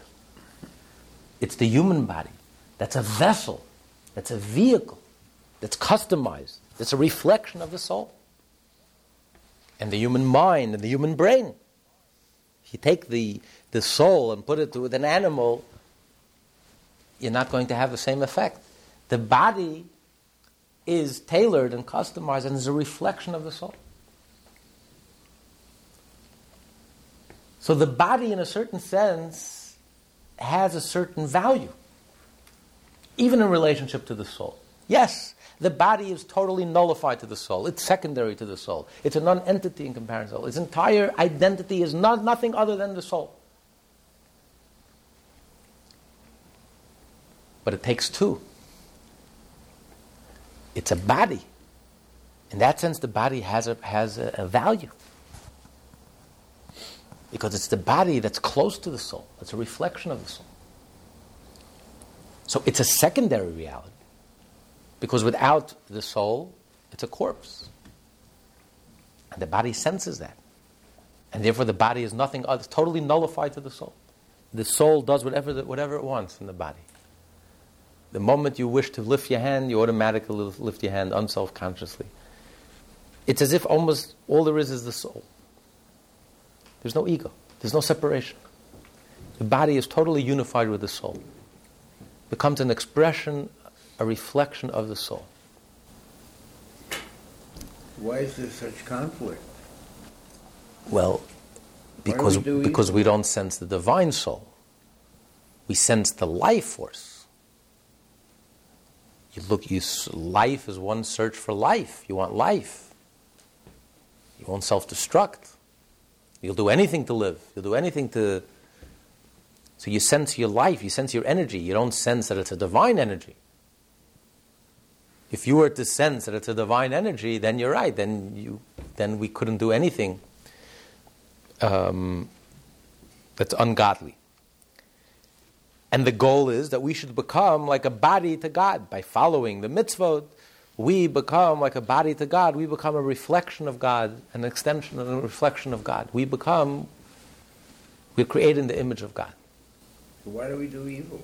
Speaker 2: It's the human body. That's a vessel. That's a vehicle. That's customized. That's a reflection of the soul. And the human mind and the human brain. If you take the, the soul and put it with an animal, you're not going to have the same effect. The body is tailored and customized and is a reflection of the soul. So the body, in a certain sense, has a certain value, even in relationship to the soul. Yes, the body is totally nullified to the soul. It's secondary to the soul. It's a non-entity in comparison. Its entire identity is not nothing other than the soul. But it takes two. It's a body. In that sense, the body has a, has a, a value. Because it's the body that's close to the soul, it's a reflection of the soul. So it's a secondary reality. Because without the soul, it's a corpse. And the body senses that. And therefore, the body is nothing other, totally nullified to the soul. The soul does whatever, the, whatever it wants in the body. The moment you wish to lift your hand, you automatically lift your hand unself consciously. It's as if almost all there is is the soul. There's no ego, there's no separation. The body is totally unified with the soul, becomes an expression, a reflection of the soul.
Speaker 6: Why is there such conflict?
Speaker 2: Well, because, we because we don't sense the divine soul. We sense the life force. You look, you, life is one search for life. You want life. You won't self destruct. You'll do anything to live. You'll do anything to. So you sense your life, you sense your energy. You don't sense that it's a divine energy. If you were to sense that it's a divine energy, then you're right. Then, you, then we couldn't do anything um, that's ungodly. And the goal is that we should become like a body to God. By following the mitzvot, we become like a body to God. We become a reflection of God, an extension and a reflection of God. We become, we're created in the image of God.
Speaker 6: Why do we do evil?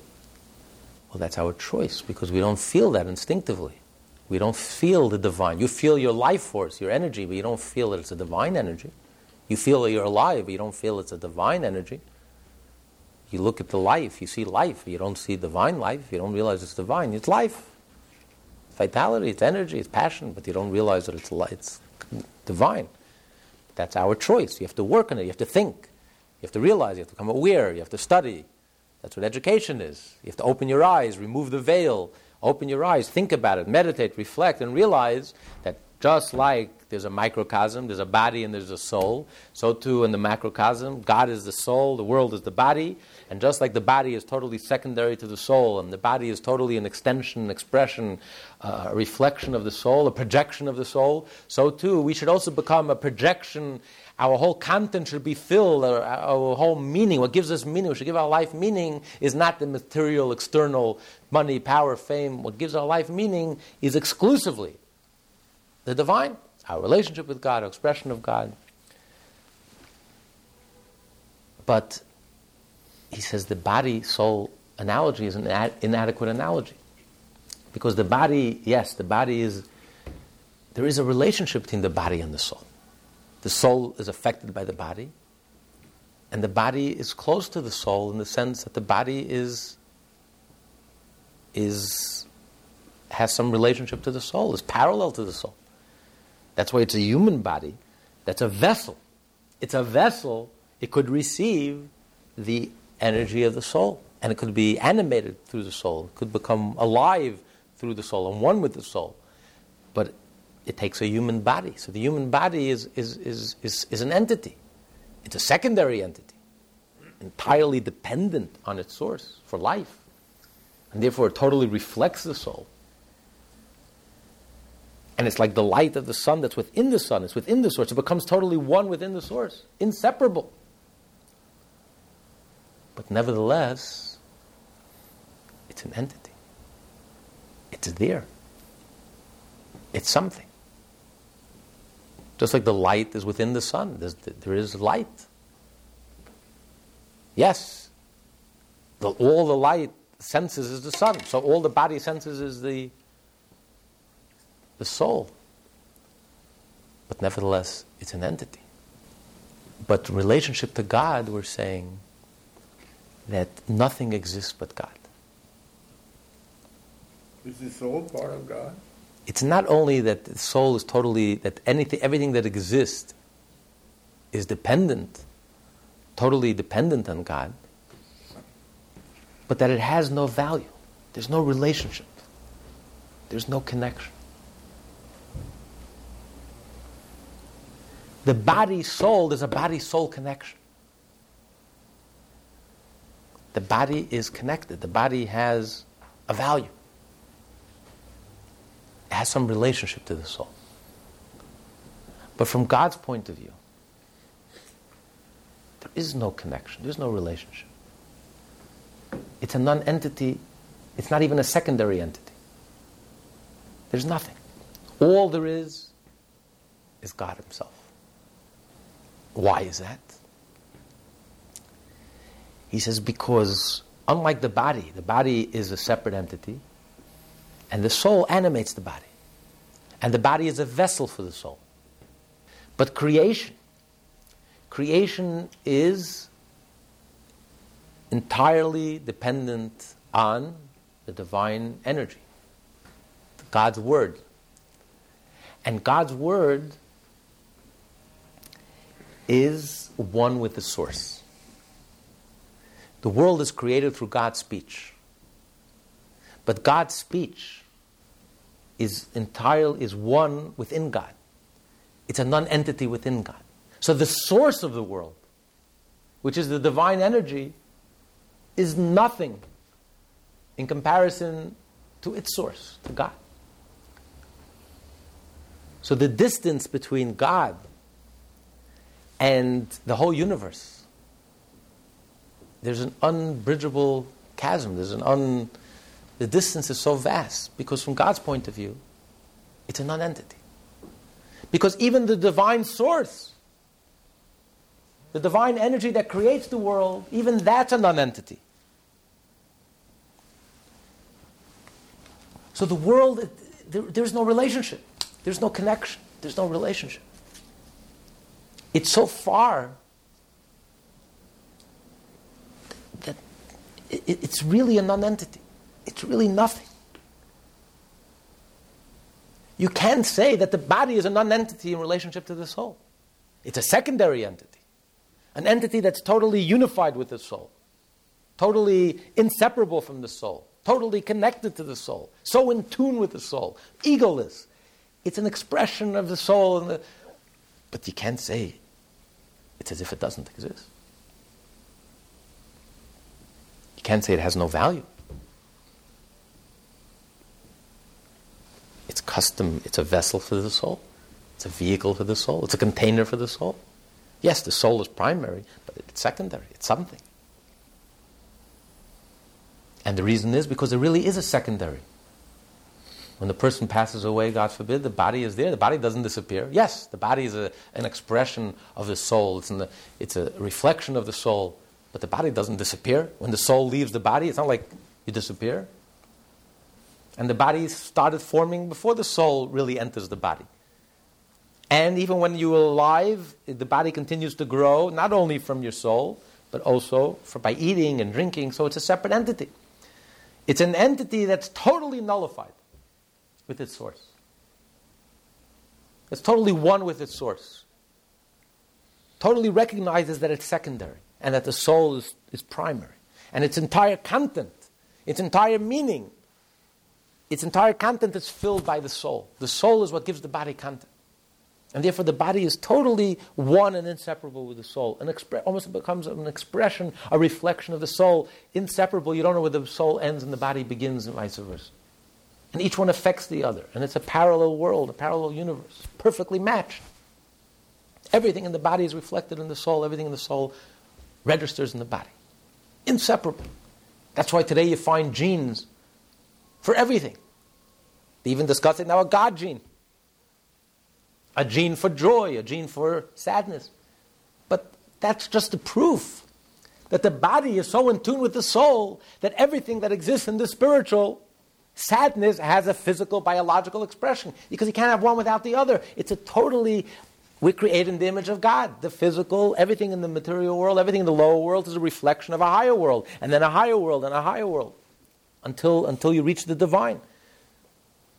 Speaker 2: Well, that's our choice because we don't feel that instinctively. We don't feel the divine. You feel your life force, your energy, but you don't feel that it's a divine energy. You feel that you're alive, but you don't feel it's a divine energy. You look at the life, you see life, you don't see divine life, you don't realize it's divine. It's life. Vitality, it's energy, it's passion, but you don't realize that it's, it's divine. That's our choice. You have to work on it, you have to think, you have to realize, you have to become aware, you have to study. That's what education is. You have to open your eyes, remove the veil, open your eyes, think about it, meditate, reflect, and realize that just like there's a microcosm, there's a body and there's a soul, so too in the macrocosm, God is the soul, the world is the body, and just like the body is totally secondary to the soul, and the body is totally an extension, expression, uh, a reflection of the soul, a projection of the soul, so too we should also become a projection. Our whole content should be filled, our, our whole meaning, what gives us meaning, what should give our life meaning, is not the material, external money, power, fame. What gives our life meaning is exclusively the divine, our relationship with God, our expression of God. But he says the body soul analogy is an ad- inadequate analogy. Because the body, yes, the body is, there is a relationship between the body and the soul. The soul is affected by the body, and the body is close to the soul in the sense that the body is, is, has some relationship to the soul, is parallel to the soul. That's why it's a human body that's a vessel. it's a vessel, it could receive the energy of the soul. And it could be animated through the soul. It could become alive through the soul and one with the soul. But it takes a human body. So the human body is, is, is, is, is an entity. It's a secondary entity, entirely dependent on its source for life. And therefore it totally reflects the soul. And it's like the light of the sun that's within the sun, it's within the source. It becomes totally one within the source, inseparable. But nevertheless, it's an entity. It's there. It's something. Just like the light is within the sun, There's, there is light. Yes, the, all the light senses is the sun. So all the body senses is the the soul. But nevertheless, it's an entity. But relationship to God, we're saying that nothing exists but God.
Speaker 6: Is the soul part of God?
Speaker 2: It's not only that the soul is totally that anything everything that exists is dependent, totally dependent on God, but that it has no value. There's no relationship. There's no connection. The body soul, there's a body soul connection. The body is connected, the body has a value, it has some relationship to the soul. But from God's point of view, there is no connection, there's no relationship. It's a non entity, it's not even a secondary entity. There's nothing. All there is is God Himself. Why is that? He says, because unlike the body, the body is a separate entity, and the soul animates the body. And the body is a vessel for the soul. But creation, creation is entirely dependent on the divine energy, God's Word. And God's Word is one with the source. The world is created through God's speech. But God's speech is entirely is one within God. It's a non-entity within God. So the source of the world, which is the divine energy, is nothing in comparison to its source, to God. So the distance between God and the whole universe. There's an unbridgeable chasm. There's an un. The distance is so vast because, from God's point of view, it's a non-entity. Because even the divine source, the divine energy that creates the world, even that's a non-entity. So the world, there, there's no relationship. There's no connection. There's no relationship. It's so far that it's really a non-entity. It's really nothing. You can't say that the body is a non-entity in relationship to the soul. It's a secondary entity, an entity that's totally unified with the soul, totally inseparable from the soul, totally connected to the soul, so in tune with the soul, egoless. It's an expression of the soul, the, but you can't say it's as if it doesn't exist. You can't say it has no value. It's custom, it's a vessel for the soul, it's a vehicle for the soul, it's a container for the soul. Yes, the soul is primary, but it's secondary, it's something. And the reason is because it really is a secondary. When the person passes away, God forbid, the body is there. The body doesn't disappear. Yes, the body is a, an expression of the soul, it's, the, it's a reflection of the soul, but the body doesn't disappear. When the soul leaves the body, it's not like you disappear. And the body started forming before the soul really enters the body. And even when you're alive, the body continues to grow, not only from your soul, but also for, by eating and drinking. So it's a separate entity. It's an entity that's totally nullified with its source. It's totally one with its source. totally recognizes that it's secondary and that the soul is, is primary. And its entire content, its entire meaning, its entire content is filled by the soul. The soul is what gives the body content. And therefore, the body is totally one and inseparable with the soul. And expre- almost becomes an expression, a reflection of the soul, inseparable. You don't know where the soul ends and the body begins, and vice versa. And each one affects the other. And it's a parallel world, a parallel universe, perfectly matched. Everything in the body is reflected in the soul, everything in the soul registers in the body. Inseparable. That's why today you find genes for everything. They even discuss it now a God gene a gene for joy, a gene for sadness. But that's just the proof that the body is so in tune with the soul that everything that exists in the spiritual sadness has a physical, biological expression because you can't have one without the other. It's a totally we create in the image of God. The physical, everything in the material world, everything in the lower world is a reflection of a higher world, and then a higher world, and a higher world, until, until you reach the divine.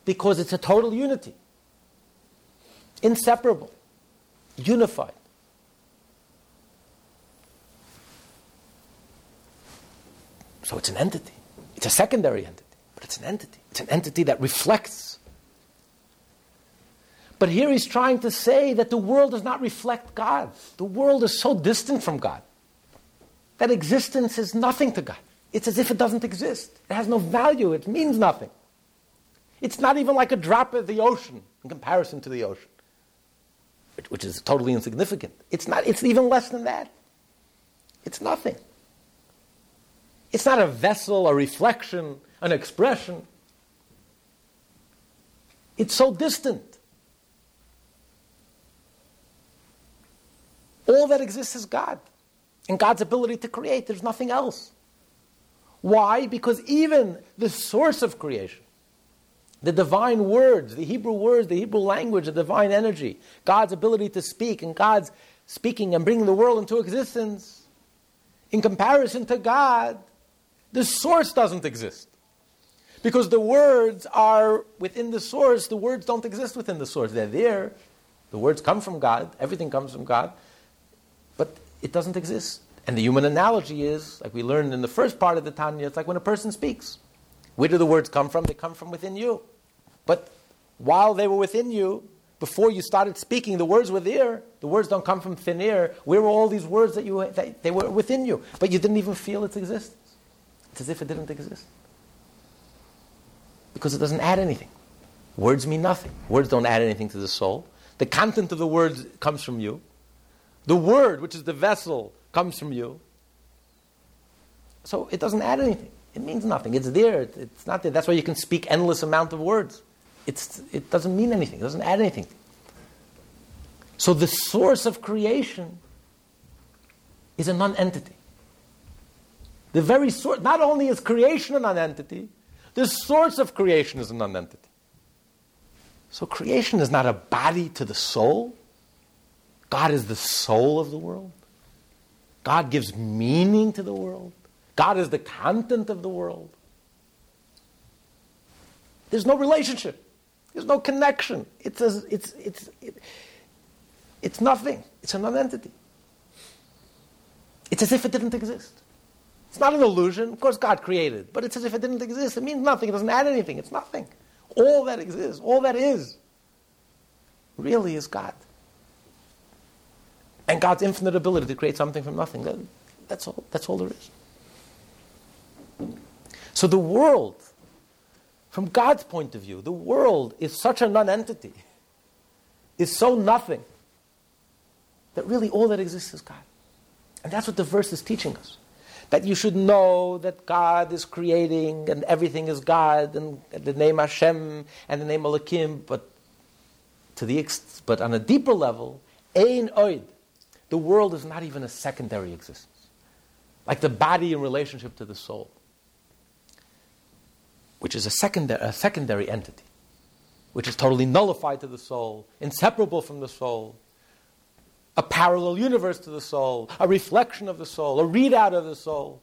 Speaker 2: Because it's a total unity inseparable, unified. So it's an entity. It's a secondary entity, but it's an entity. It's an entity that reflects. But here he's trying to say that the world does not reflect God. The world is so distant from God that existence is nothing to God. It's as if it doesn't exist. It has no value. It means nothing. It's not even like a drop of the ocean in comparison to the ocean which, which is totally insignificant. It's not. It's even less than that. It's nothing. It's not a vessel, a reflection, an expression. It's so distant. All that exists is God and God's ability to create. There's nothing else. Why? Because even the source of creation, the divine words, the Hebrew words, the Hebrew language, the divine energy, God's ability to speak, and God's speaking and bringing the world into existence, in comparison to God, the source doesn't exist. Because the words are within the source, the words don't exist within the source. They're there. The words come from God, everything comes from God, but it doesn't exist. And the human analogy is, like we learned in the first part of the Tanya, it's like when a person speaks. Where do the words come from? They come from within you. But while they were within you, before you started speaking, the words were there. The words don't come from thin air. Where were all these words that you that they were within you, but you didn't even feel its existence? It's as if it didn't exist because it doesn't add anything. Words mean nothing. Words don't add anything to the soul. The content of the words comes from you. The word, which is the vessel, comes from you. So it doesn't add anything. It means nothing. It's there. It's not there. That's why you can speak endless amount of words. It's, it doesn't mean anything. It doesn't add anything. So the source of creation is a non-entity. The very source, not only is creation a non-entity, the source of creation is a non-entity. So creation is not a body to the soul. God is the soul of the world. God gives meaning to the world. God is the content of the world. There's no relationship. There's no connection. It's, a, it's, it's, it, it's nothing. It's a non-entity. It's as if it didn't exist. It's not an illusion. Of course, God created, but it's as if it didn't exist. It means nothing. It doesn't add anything. It's nothing. All that exists, all that is, really is God. And God's infinite ability to create something from nothing. That, that's, all, that's all there is. So the world, from God's point of view, the world is such a non-entity, is so nothing, that really all that exists is God. And that's what the verse is teaching us. That you should know that God is creating and everything is God and the name Hashem and the name Elohim, but to the ex- but on a deeper level, Ein Oid, the world is not even a secondary existence. Like the body in relationship to the soul which is a secondary, a secondary entity, which is totally nullified to the soul, inseparable from the soul, a parallel universe to the soul, a reflection of the soul, a readout of the soul.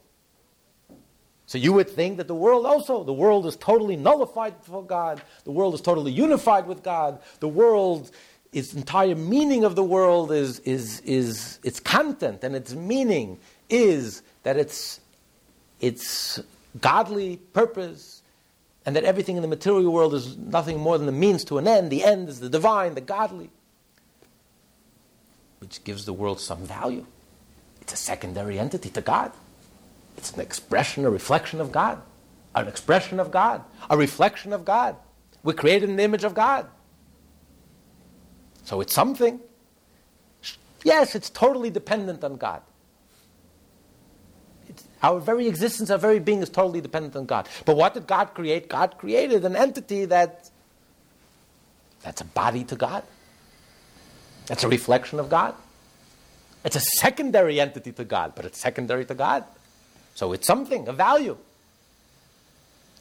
Speaker 2: So you would think that the world also, the world is totally nullified for God, the world is totally unified with God, the world its entire meaning of the world is, is, is its content and its meaning is that it's, it's godly purpose and that everything in the material world is nothing more than the means to an end. The end is the divine, the godly, which gives the world some value. It's a secondary entity to God. It's an expression, a reflection of God, an expression of God, a reflection of God. We're created in the image of God. So it's something. Yes, it's totally dependent on God. Our very existence, our very being is totally dependent on God. But what did God create? God created an entity that that's a body to God. That's a reflection of God. It's a secondary entity to God, but it's secondary to God. So it's something, a value.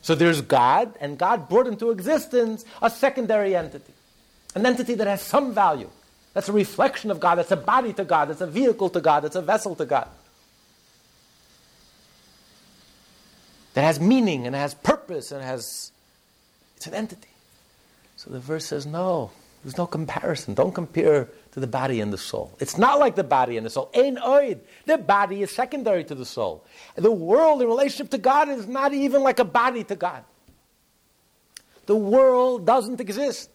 Speaker 2: So there's God, and God brought into existence a secondary entity, an entity that has some value. That's a reflection of God, that's a body to God, that's a vehicle to God, that's a vessel to God. That has meaning and has purpose and has. It's an entity. So the verse says, no, there's no comparison. Don't compare to the body and the soul. It's not like the body and the soul. Ein oid. The body is secondary to the soul. The world in relationship to God is not even like a body to God. The world doesn't exist.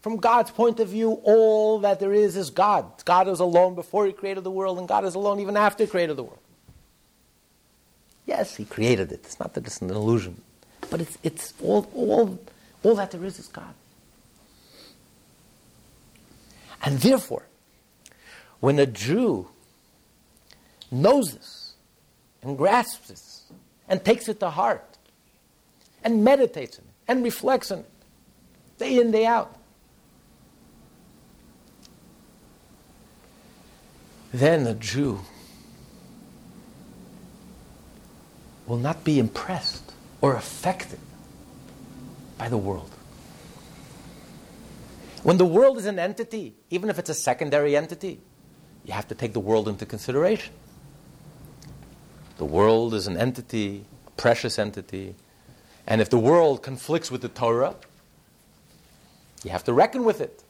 Speaker 2: From God's point of view, all that there is is God. God is alone before He created the world, and God is alone even after He created the world. Yes, He created it. It's not that it's an illusion. But it's, it's all, all, all that there is is God. And therefore, when a Jew knows this and grasps this and takes it to heart and meditates on it and reflects on it day in, day out, then a Jew will not be impressed or affected by the world. When the world is an entity, even if it's a secondary entity, you have to take the world into consideration. The world is an entity, a precious entity, and if the world conflicts with the Torah, you have to reckon with it.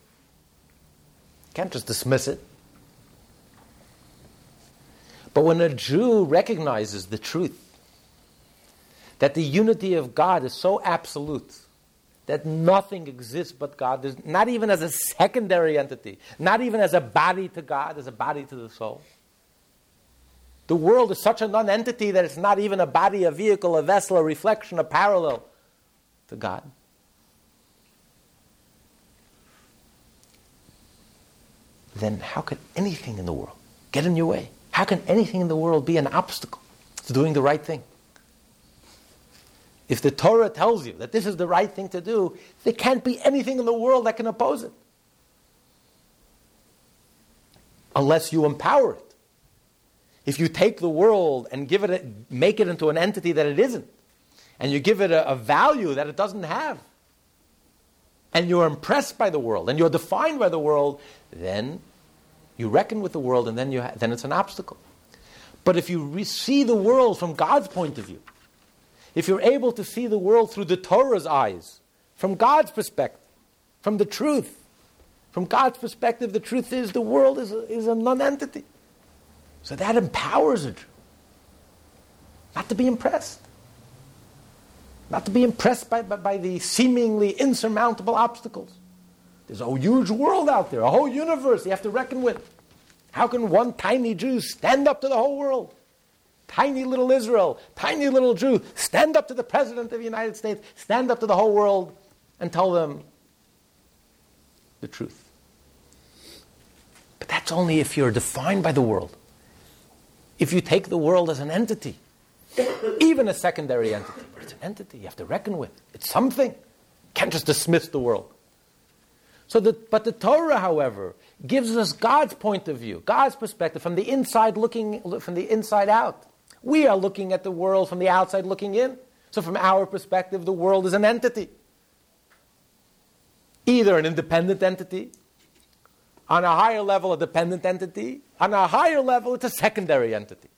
Speaker 2: You can't just dismiss it. But when a Jew recognizes the truth that the unity of God is so absolute that nothing exists but God. There's not even as a secondary entity, not even as a body to God, as a body to the soul. The world is such a non-entity that it's not even a body, a vehicle, a vessel, a reflection, a parallel to God. Then how can anything in the world get in your way? How can anything in the world be an obstacle to doing the right thing? If the Torah tells you that this is the right thing to do, there can't be anything in the world that can oppose it. Unless you empower it. If you take the world and give it a, make it into an entity that it isn't, and you give it a, a value that it doesn't have, and you're impressed by the world, and you're defined by the world, then you reckon with the world, and then, you ha- then it's an obstacle. But if you re- see the world from God's point of view, if you're able to see the world through the Torah's eyes, from God's perspective, from the truth, from God's perspective, the truth is the world is a, is a non-entity. So that empowers a Jew. Not to be impressed. Not to be impressed by, by, by the seemingly insurmountable obstacles. There's a huge world out there, a whole universe you have to reckon with. How can one tiny Jew stand up to the whole world? Tiny little Israel, tiny little Jew, stand up to the President of the United States, stand up to the whole world, and tell them the truth. But that's only if you're defined by the world. If you take the world as an entity, even a secondary entity, but it's an entity you have to reckon with. It's something. You can't just dismiss the world. So the, but the Torah, however, gives us God's point of view, God's perspective, from the inside looking, from the inside out. We are looking at the world from the outside looking in. So, from our perspective, the world is an entity. Either an independent entity, on a higher level, a dependent entity, on a higher level, it's a secondary entity.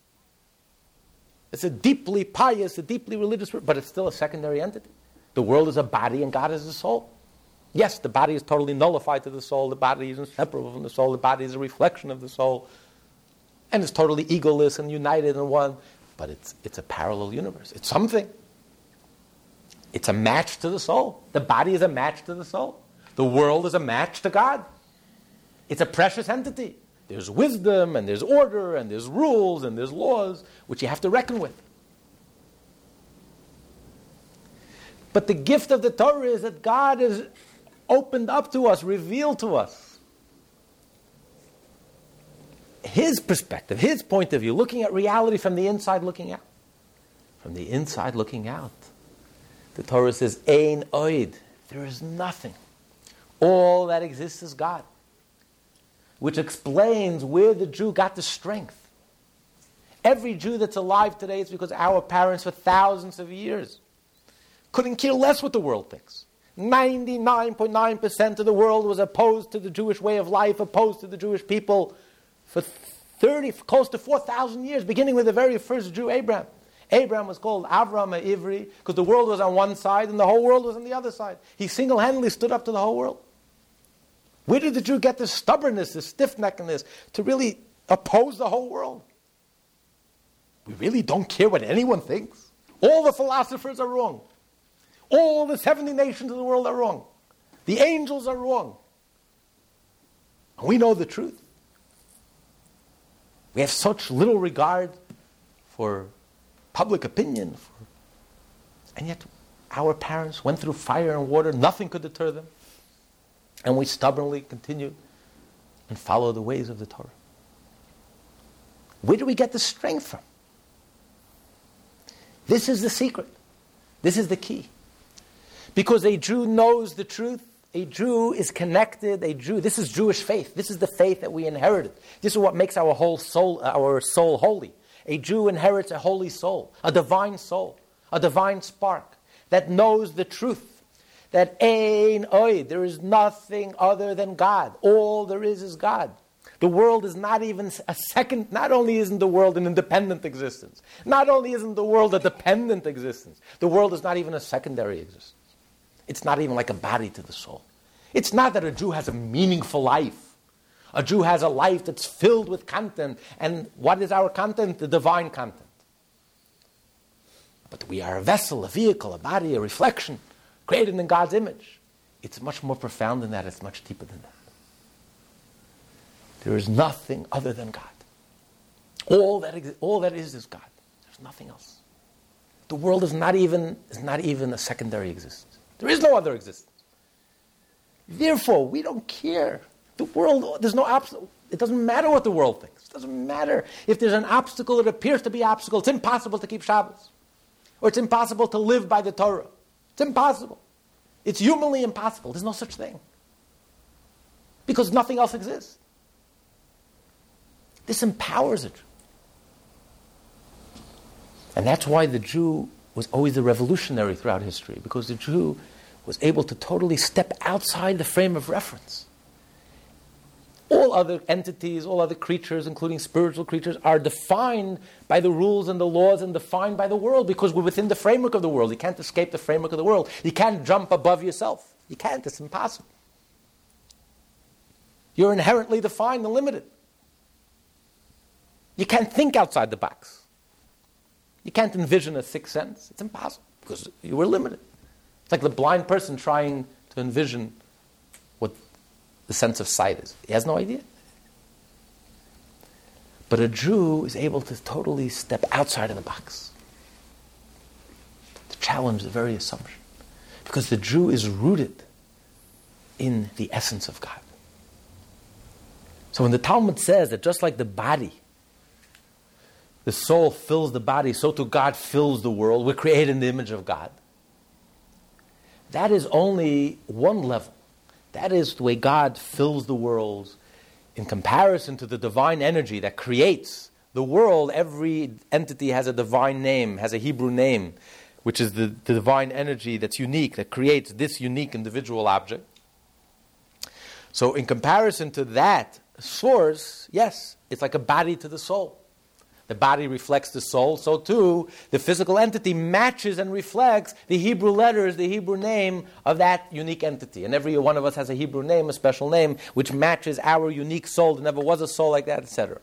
Speaker 2: It's a deeply pious, a deeply religious, but it's still a secondary entity. The world is a body and God is a soul. Yes, the body is totally nullified to the soul. The body is inseparable from the soul. The body is a reflection of the soul. And it's totally egoless and united in one. But it's, it's a parallel universe. It's something. It's a match to the soul. The body is a match to the soul. The world is a match to God. It's a precious entity. There's wisdom and there's order and there's rules and there's laws which you have to reckon with. But the gift of the Torah is that God is opened up to us, revealed to us. His perspective, his point of view, looking at reality from the inside looking out. From the inside looking out. The Torah says, Ein oid. There is nothing. All that exists is God. Which explains where the Jew got the strength. Every Jew that's alive today is because our parents for thousands of years couldn't care less what the world thinks. 99.9% of the world was opposed to the Jewish way of life, opposed to the Jewish people for 30, close to 4,000 years, beginning with the very first Jew, Abraham. Abraham was called Avram Ivri because the world was on one side and the whole world was on the other side. He single handedly stood up to the whole world. Where did the Jew get this stubbornness, this stiff neckness to really oppose the whole world? We really don't care what anyone thinks. All the philosophers are wrong. All the 70 nations of the world are wrong. The angels are wrong. And we know the truth. We have such little regard for public opinion. For, and yet, our parents went through fire and water, nothing could deter them. And we stubbornly continue and follow the ways of the Torah. Where do we get the strength from? This is the secret. This is the key. Because a Jew knows the truth. A Jew is connected. A Jew, this is Jewish faith. This is the faith that we inherited. This is what makes our whole soul, uh, our soul holy. A Jew inherits a holy soul, a divine soul, a divine spark that knows the truth. That ain oy, there is nothing other than God. All there is is God. The world is not even a second, not only isn't the world an independent existence, not only isn't the world a dependent existence, the world is not even a secondary existence. It's not even like a body to the soul. It's not that a Jew has a meaningful life. A Jew has a life that's filled with content. And what is our content? The divine content. But we are a vessel, a vehicle, a body, a reflection, created in God's image. It's much more profound than that, it's much deeper than that. There is nothing other than God. All that, all that is is God. There's nothing else. The world is not even, is not even a secondary existence. There is no other existence. Therefore, we don't care. The world, there's no obstacle. It doesn't matter what the world thinks. It doesn't matter. If there's an obstacle it appears to be obstacle, it's impossible to keep Shabbos. Or it's impossible to live by the Torah. It's impossible. It's humanly impossible. There's no such thing. Because nothing else exists. This empowers Jew. And that's why the Jew was always the revolutionary throughout history because the Jew was able to totally step outside the frame of reference. All other entities, all other creatures, including spiritual creatures, are defined by the rules and the laws and defined by the world because we're within the framework of the world. You can't escape the framework of the world. You can't jump above yourself. You can't, it's impossible. You're inherently defined and limited. You can't think outside the box. You can't envision a sixth sense. It's impossible because you were limited. It's like the blind person trying to envision what the sense of sight is. He has no idea. But a Jew is able to totally step outside of the box, to challenge the very assumption. Because the Jew is rooted in the essence of God. So when the Talmud says that just like the body the soul fills the body, so too God fills the world. We're created in the image of God. That is only one level. That is the way God fills the world in comparison to the divine energy that creates the world. Every entity has a divine name, has a Hebrew name, which is the, the divine energy that's unique, that creates this unique individual object. So, in comparison to that source, yes, it's like a body to the soul. The body reflects the soul, so too the physical entity matches and reflects the Hebrew letters, the Hebrew name of that unique entity. And every one of us has a Hebrew name, a special name, which matches our unique soul. There never was a soul like that, etc.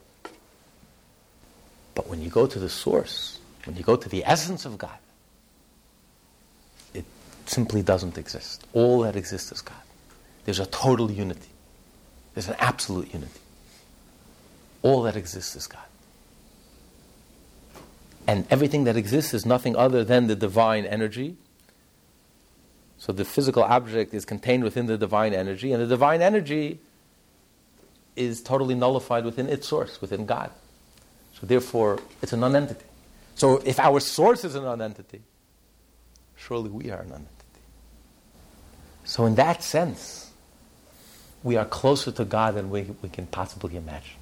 Speaker 2: But when you go to the source, when you go to the essence of God, it simply doesn't exist. All that exists is God. There's a total unity. There's an absolute unity. All that exists is God. And everything that exists is nothing other than the divine energy. So the physical object is contained within the divine energy, and the divine energy is totally nullified within its source, within God. So therefore, it's a non-entity. So if our source is a non-entity, surely we are a non-entity. So in that sense, we are closer to God than we, we can possibly imagine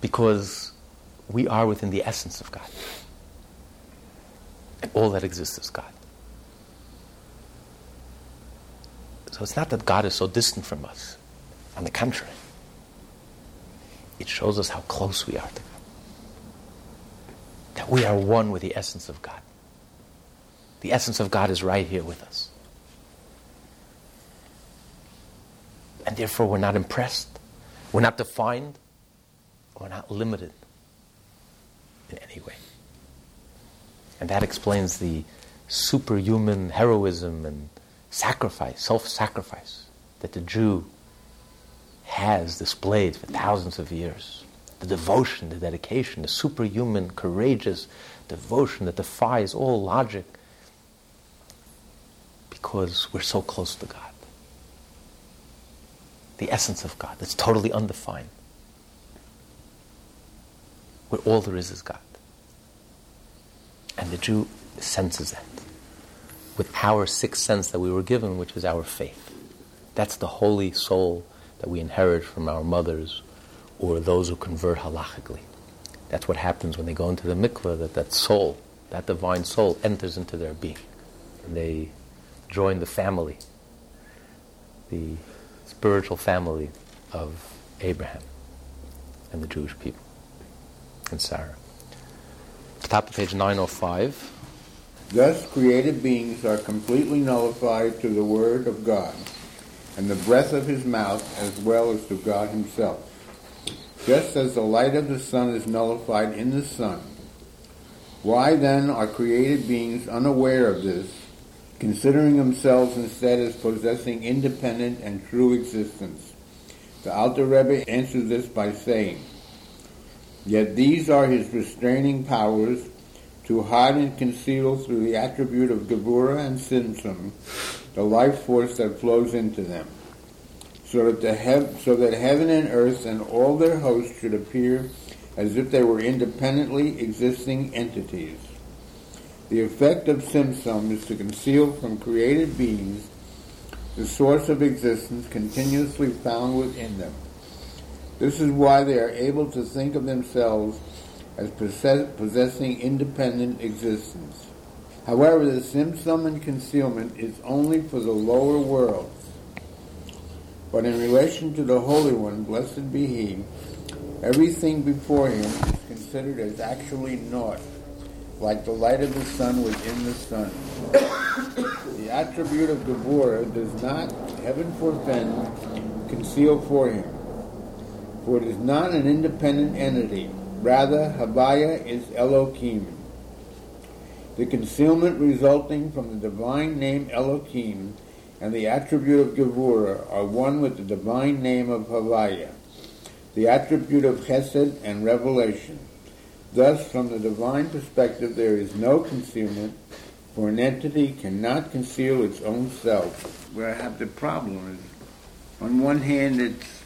Speaker 2: because we are within the essence of God. And all that exists is God. So it's not that God is so distant from us. On the contrary, it shows us how close we are to God. That we are one with the essence of God. The essence of God is right here with us. And therefore, we're not impressed, we're not defined, we're not limited in any way. And that explains the superhuman heroism and sacrifice, self sacrifice that the Jew has displayed for thousands of years. The devotion, the dedication, the superhuman, courageous devotion that defies all logic because we're so close to God. The essence of God that's totally undefined where all there is is God. And the Jew senses that with our sixth sense that we were given, which is our faith. That's the holy soul that we inherit from our mothers or those who convert halachically. That's what happens when they go into the mikveh, that that soul, that divine soul, enters into their being. And they join the family, the spiritual family of Abraham and the Jewish people and Sarah. Top of page 905.
Speaker 6: Thus, created beings are completely nullified to the Word of God and the breath of His mouth as well as to God Himself. Just as the light of the sun is nullified in the sun. Why then are created beings unaware of this, considering themselves instead as possessing independent and true existence? The Alter Rebbe answers this by saying, Yet these are his restraining powers to hide and conceal through the attribute of Gevura and Tzimtzum the life force that flows into them, so that, the hev- so that heaven and earth and all their hosts should appear as if they were independently existing entities. The effect of Tzimtzum is to conceal from created beings the source of existence continuously found within them. This is why they are able to think of themselves as possess- possessing independent existence. However, the tzimtzum and concealment is only for the lower worlds. But in relation to the Holy One, blessed be He, everything before Him is considered as actually naught, like the light of the sun within the sun. the attribute of Gevura does not, heaven forfend, conceal for Him for it is not an independent entity. Rather, Havaya is Elohim. The concealment resulting from the divine name Elohim and the attribute of Gevura are one with the divine name of Havaya, the attribute of Chesed and revelation. Thus, from the divine perspective, there is no concealment, for an entity cannot conceal its own self. Where I have the problem is, on one hand, it's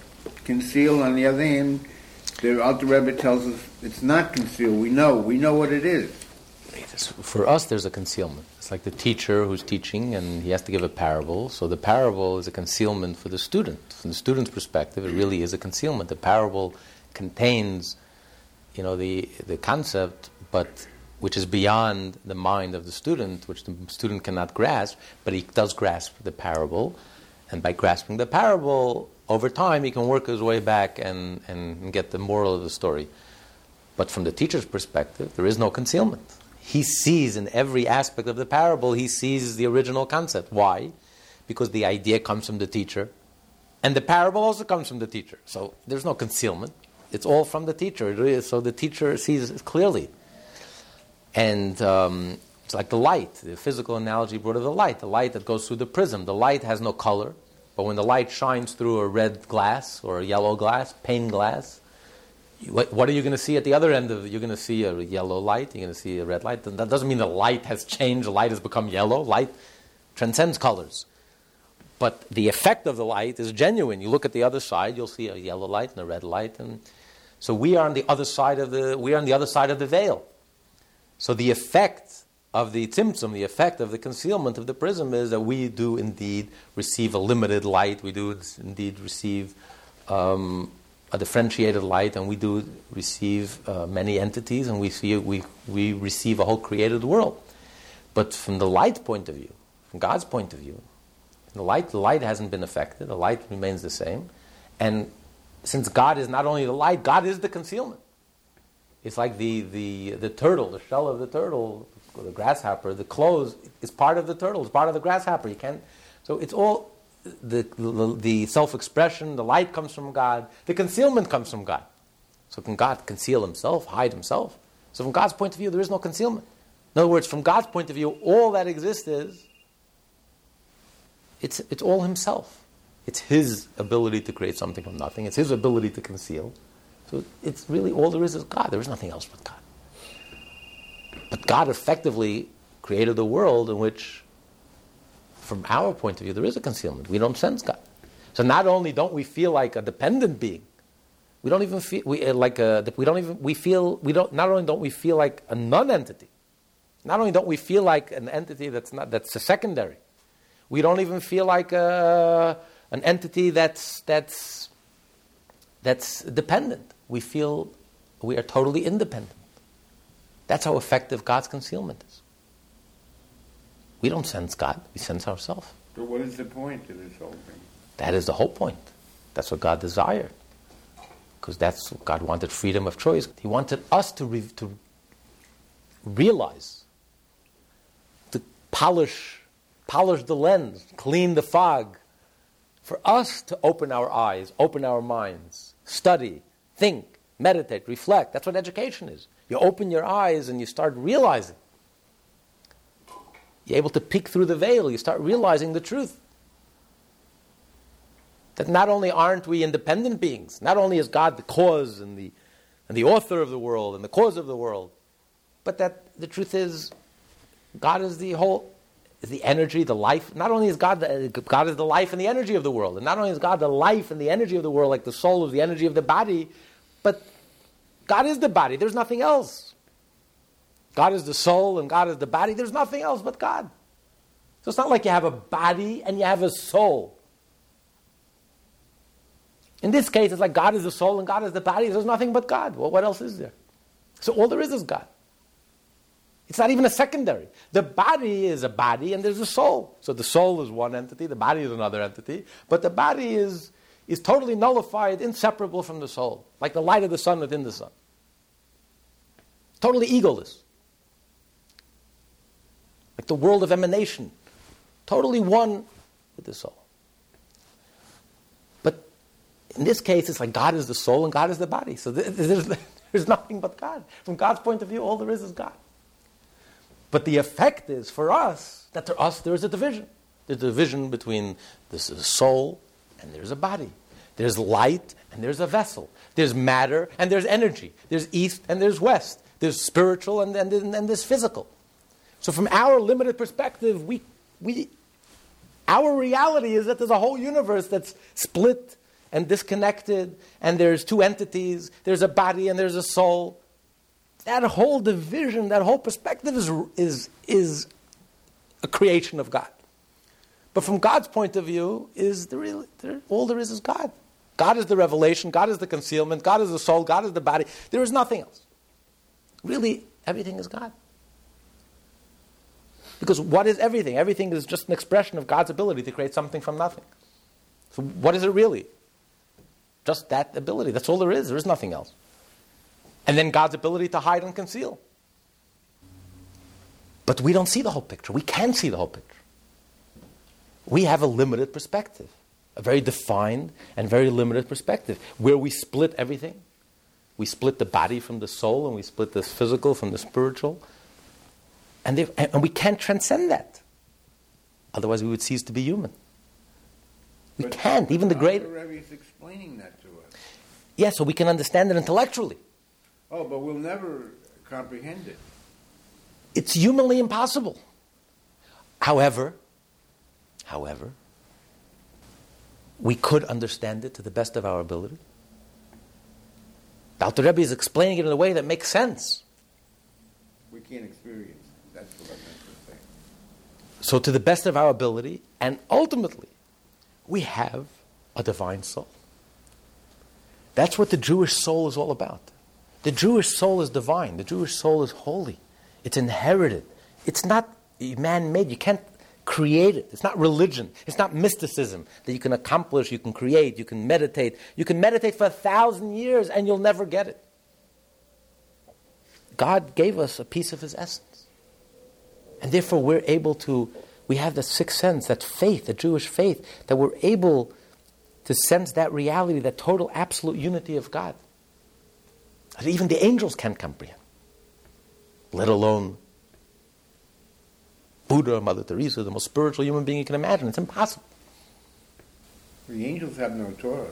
Speaker 6: concealed. On the other hand, the Alter Rebbe tells us it's not concealed. We know. We know what it is.
Speaker 2: For us, there's a concealment. It's like the teacher who's teaching and he has to give a parable. So the parable is a concealment for the student. From the student's perspective, it really is a concealment. The parable contains, you know, the, the concept, but which is beyond the mind of the student, which the student cannot grasp, but he does grasp the parable. And by grasping the parable, over time he can work his way back and, and get the moral of the story. But from the teacher's perspective, there is no concealment. He sees in every aspect of the parable, he sees the original concept. Why? Because the idea comes from the teacher, and the parable also comes from the teacher. So there's no concealment. It's all from the teacher. So the teacher sees it clearly. And um, it's like the light, the physical analogy brought of the light, the light that goes through the prism. The light has no color, but when the light shines through a red glass or a yellow glass, pane glass, what, are you going to see at the other end of? You're going to see a yellow light, you're going to see a red light. That doesn't mean the light has changed, the light has become yellow. Light transcends colors. But the effect of the light is genuine. You look at the other side, you'll see a yellow light and a red light. And so we are on the other side of the, we are on the other side of the veil. So the effect of the tzimtzum, the effect of the concealment of the prism is that we do indeed receive a limited light, we do indeed receive um, a differentiated light, and we do receive uh, many entities, and we, see, we, we receive a whole created world. But from the light point of view, from God's point of view, the light, the light hasn't been affected, the light remains the same. And since God is not only the light, God is the concealment. It's like the, the, the turtle, the shell of the turtle the grasshopper, the clothes is part of the turtle, it's part of the grasshopper. You can't. So it's all the, the, the self-expression. The light comes from God. The concealment comes from God. So can God conceal Himself, hide Himself? So from God's point of view, there is no concealment. In other words, from God's point of view, all that exists is it's, it's all Himself. It's His ability to create something from nothing. It's His ability to conceal. So it's really all there is is God. There is nothing else but God. God effectively created a world in which, from our point of view, there is a concealment. We don't sense God. So not only don't we feel like a dependent being, we don't even feel we uh, like a, we don't even we feel we don't not only don't we feel like a non-entity, not only don't we feel like an entity that's not that's a secondary, we don't even feel like a, an entity that's that's that's dependent. We feel we are totally independent. That's how effective God's concealment is. We don't sense God, we sense ourselves.
Speaker 6: But what is the point of this whole thing?
Speaker 2: That is the whole point. That's what God desired. Because that's what God wanted freedom of choice. He wanted us to, re- to realize, to polish, polish the lens, clean the fog, for us to open our eyes, open our minds, study, think, meditate, reflect. That's what education is. You open your eyes and you start realizing. You're able to peek through the veil. You start realizing the truth. That not only aren't we independent beings, not only is God the cause and the, and the author of the world and the cause of the world, but that the truth is God is the whole, is the energy, the life. Not only is God the, God is the life and the energy of the world, and not only is God the life and the energy of the world, like the soul is the energy of the body, God is the body. There's nothing else. God is the soul and God is the body. There's nothing else but God. So it's not like you have a body and you have a soul. In this case, it's like God is the soul and God is the body. There's nothing but God. Well, what else is there? So all there is is God. It's not even a secondary. The body is a body and there's a soul. So the soul is one entity, the body is another entity, but the body is, is totally nullified, inseparable from the soul, like the light of the sun within the sun. Totally egoless. Like the world of emanation. Totally one with the soul. But in this case, it's like God is the soul and God is the body. So there's, there's nothing but God. From God's point of view, all there is is God. But the effect is for us that to us there is a division. There's a division between this is a soul and there's a body. There's light and there's a vessel. There's matter and there's energy. There's east and there's west. There's spiritual and, and, and there's physical. So, from our limited perspective, we, we, our reality is that there's a whole universe that's split and disconnected, and there's two entities there's a body and there's a soul. That whole division, that whole perspective is, is, is a creation of God. But from God's point of view, is the real, all there is is God. God is the revelation, God is the concealment, God is the soul, God is the body. There is nothing else. Really, everything is God. Because what is everything? Everything is just an expression of God's ability to create something from nothing. So, what is it really? Just that ability. That's all there is. There is nothing else. And then God's ability to hide and conceal. But we don't see the whole picture. We can see the whole picture. We have a limited perspective, a very defined and very limited perspective, where we split everything. We split the body from the soul, and we split the physical from the spiritual. And, and we can't transcend that. Otherwise, we would cease to be human. We
Speaker 6: But
Speaker 2: can't. Even the great.
Speaker 6: Rebbe is explaining that to us.
Speaker 2: Yeah, so we can understand it intellectually.
Speaker 6: Oh, but we'll never comprehend it.
Speaker 2: It's humanly impossible. However, however, we could understand it to the best of our ability. The Alter Rebbe is explaining it in a way that makes sense.
Speaker 6: We can't experience. That's what I meant to say.
Speaker 2: So, to the best of our ability, and ultimately, we have a divine soul. That's what the Jewish soul is all about. The Jewish soul is divine, the Jewish soul is holy, it's inherited. It's not man made. You can't create it. It's not religion. It's not mysticism that you can accomplish, you can create, you can meditate. You can meditate for a thousand years and you'll never get it. God gave us a piece of His essence. And therefore, we're able to, we have the sixth sense, that faith, the Jewish faith, that we're able to sense that reality, that total absolute unity of God. That even the angels can't comprehend, let alone Buddha, Mother Teresa, the most spiritual human being you can imagine. It's impossible.
Speaker 6: The angels have no Torah,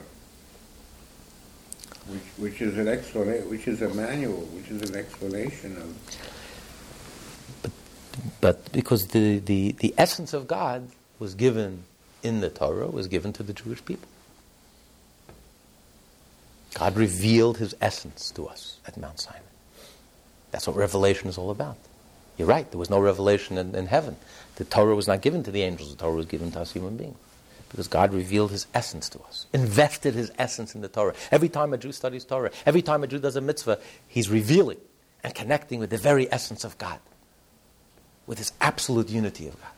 Speaker 6: which, which is an explanation, which is a manual, which is an explanation of.
Speaker 2: But because the, the, the essence of God was given in the Torah, was given to the Jewish people. God revealed his essence to us at Mount Sinai. That's what revelation is all about. You're right, there was no revelation in, in heaven. The Torah was not given to the angels, the Torah was given to us human beings. Because God revealed his essence to us, invested his essence in the Torah. Every time a Jew studies Torah, every time a Jew does a mitzvah, he's revealing and connecting with the very essence of God, with his absolute unity of God.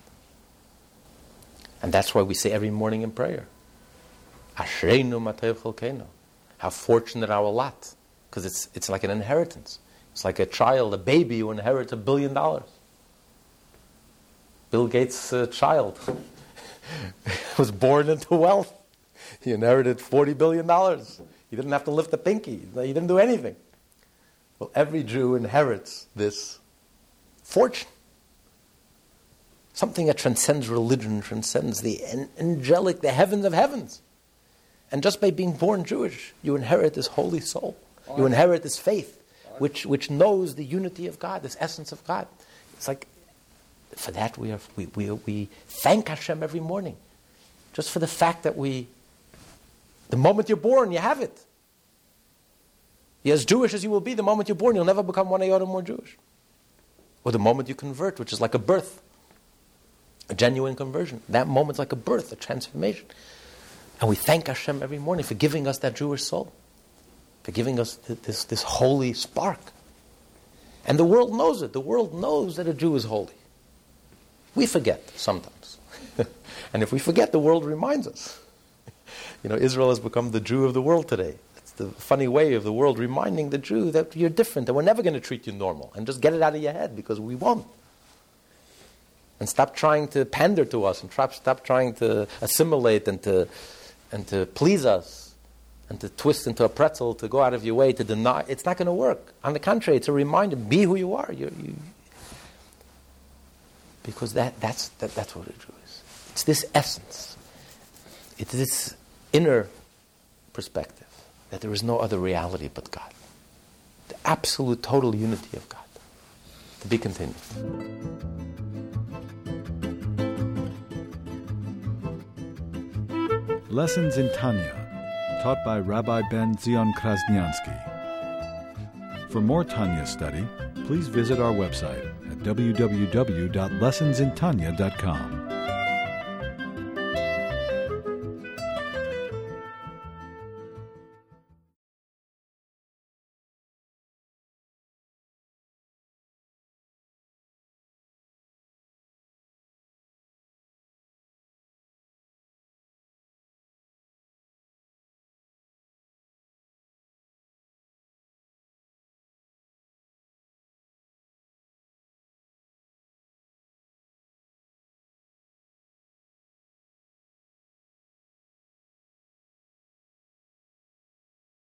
Speaker 2: And that's why we say every morning in prayer, Ashreinu Mah Tov Cholkeinu. How fortunate our lot. Because it's, it's like an inheritance. It's like a child, a baby who inherits a billion dollars. Bill Gates' uh, child was born into wealth. He inherited $40 billion. He didn't have to lift a pinky, he didn't do anything. Well, every Jew inherits this fortune. Something that transcends religion, transcends the angelic, the heavens of heavens. And just by being born Jewish, you inherit this holy soul. You inherit this faith, which, which knows the unity of God, this essence of God. It's like, for that we, are, we, we, we thank Hashem every morning. Just for the fact that we, the moment you're born, you have it. You're as Jewish as you will be the moment you're born, you'll never become one iota more Jewish. Or the moment you convert, which is like a birth, a genuine conversion. That moment's like a birth, a transformation. And we thank Hashem every morning for giving us that Jewish soul, for giving us this, this holy spark. And the world knows it. The world knows that a Jew is holy. We forget sometimes. and if we forget, the world reminds us. You know, Israel has become the Jew of the world today. It's the funny way of the world reminding the Jew that you're different that we're never going to treat you normal. And just get it out of your head because we won't. And stop trying to pander to us and stop trying to assimilate and to and to please us and to twist into a pretzel to go out of your way to deny it's not going to work. On the contrary it's a reminder be who you are. You, you, because that, that's, that, that's what a Jew is. It's this essence. It's this inner perspective that there is no other reality but God. The absolute total unity of God. To be continued.
Speaker 1: Lessons in Tanya, taught by Rabbi Ben Zion Krasnianski. For more Tanya study, please visit our website at www.lessonsintanya.com.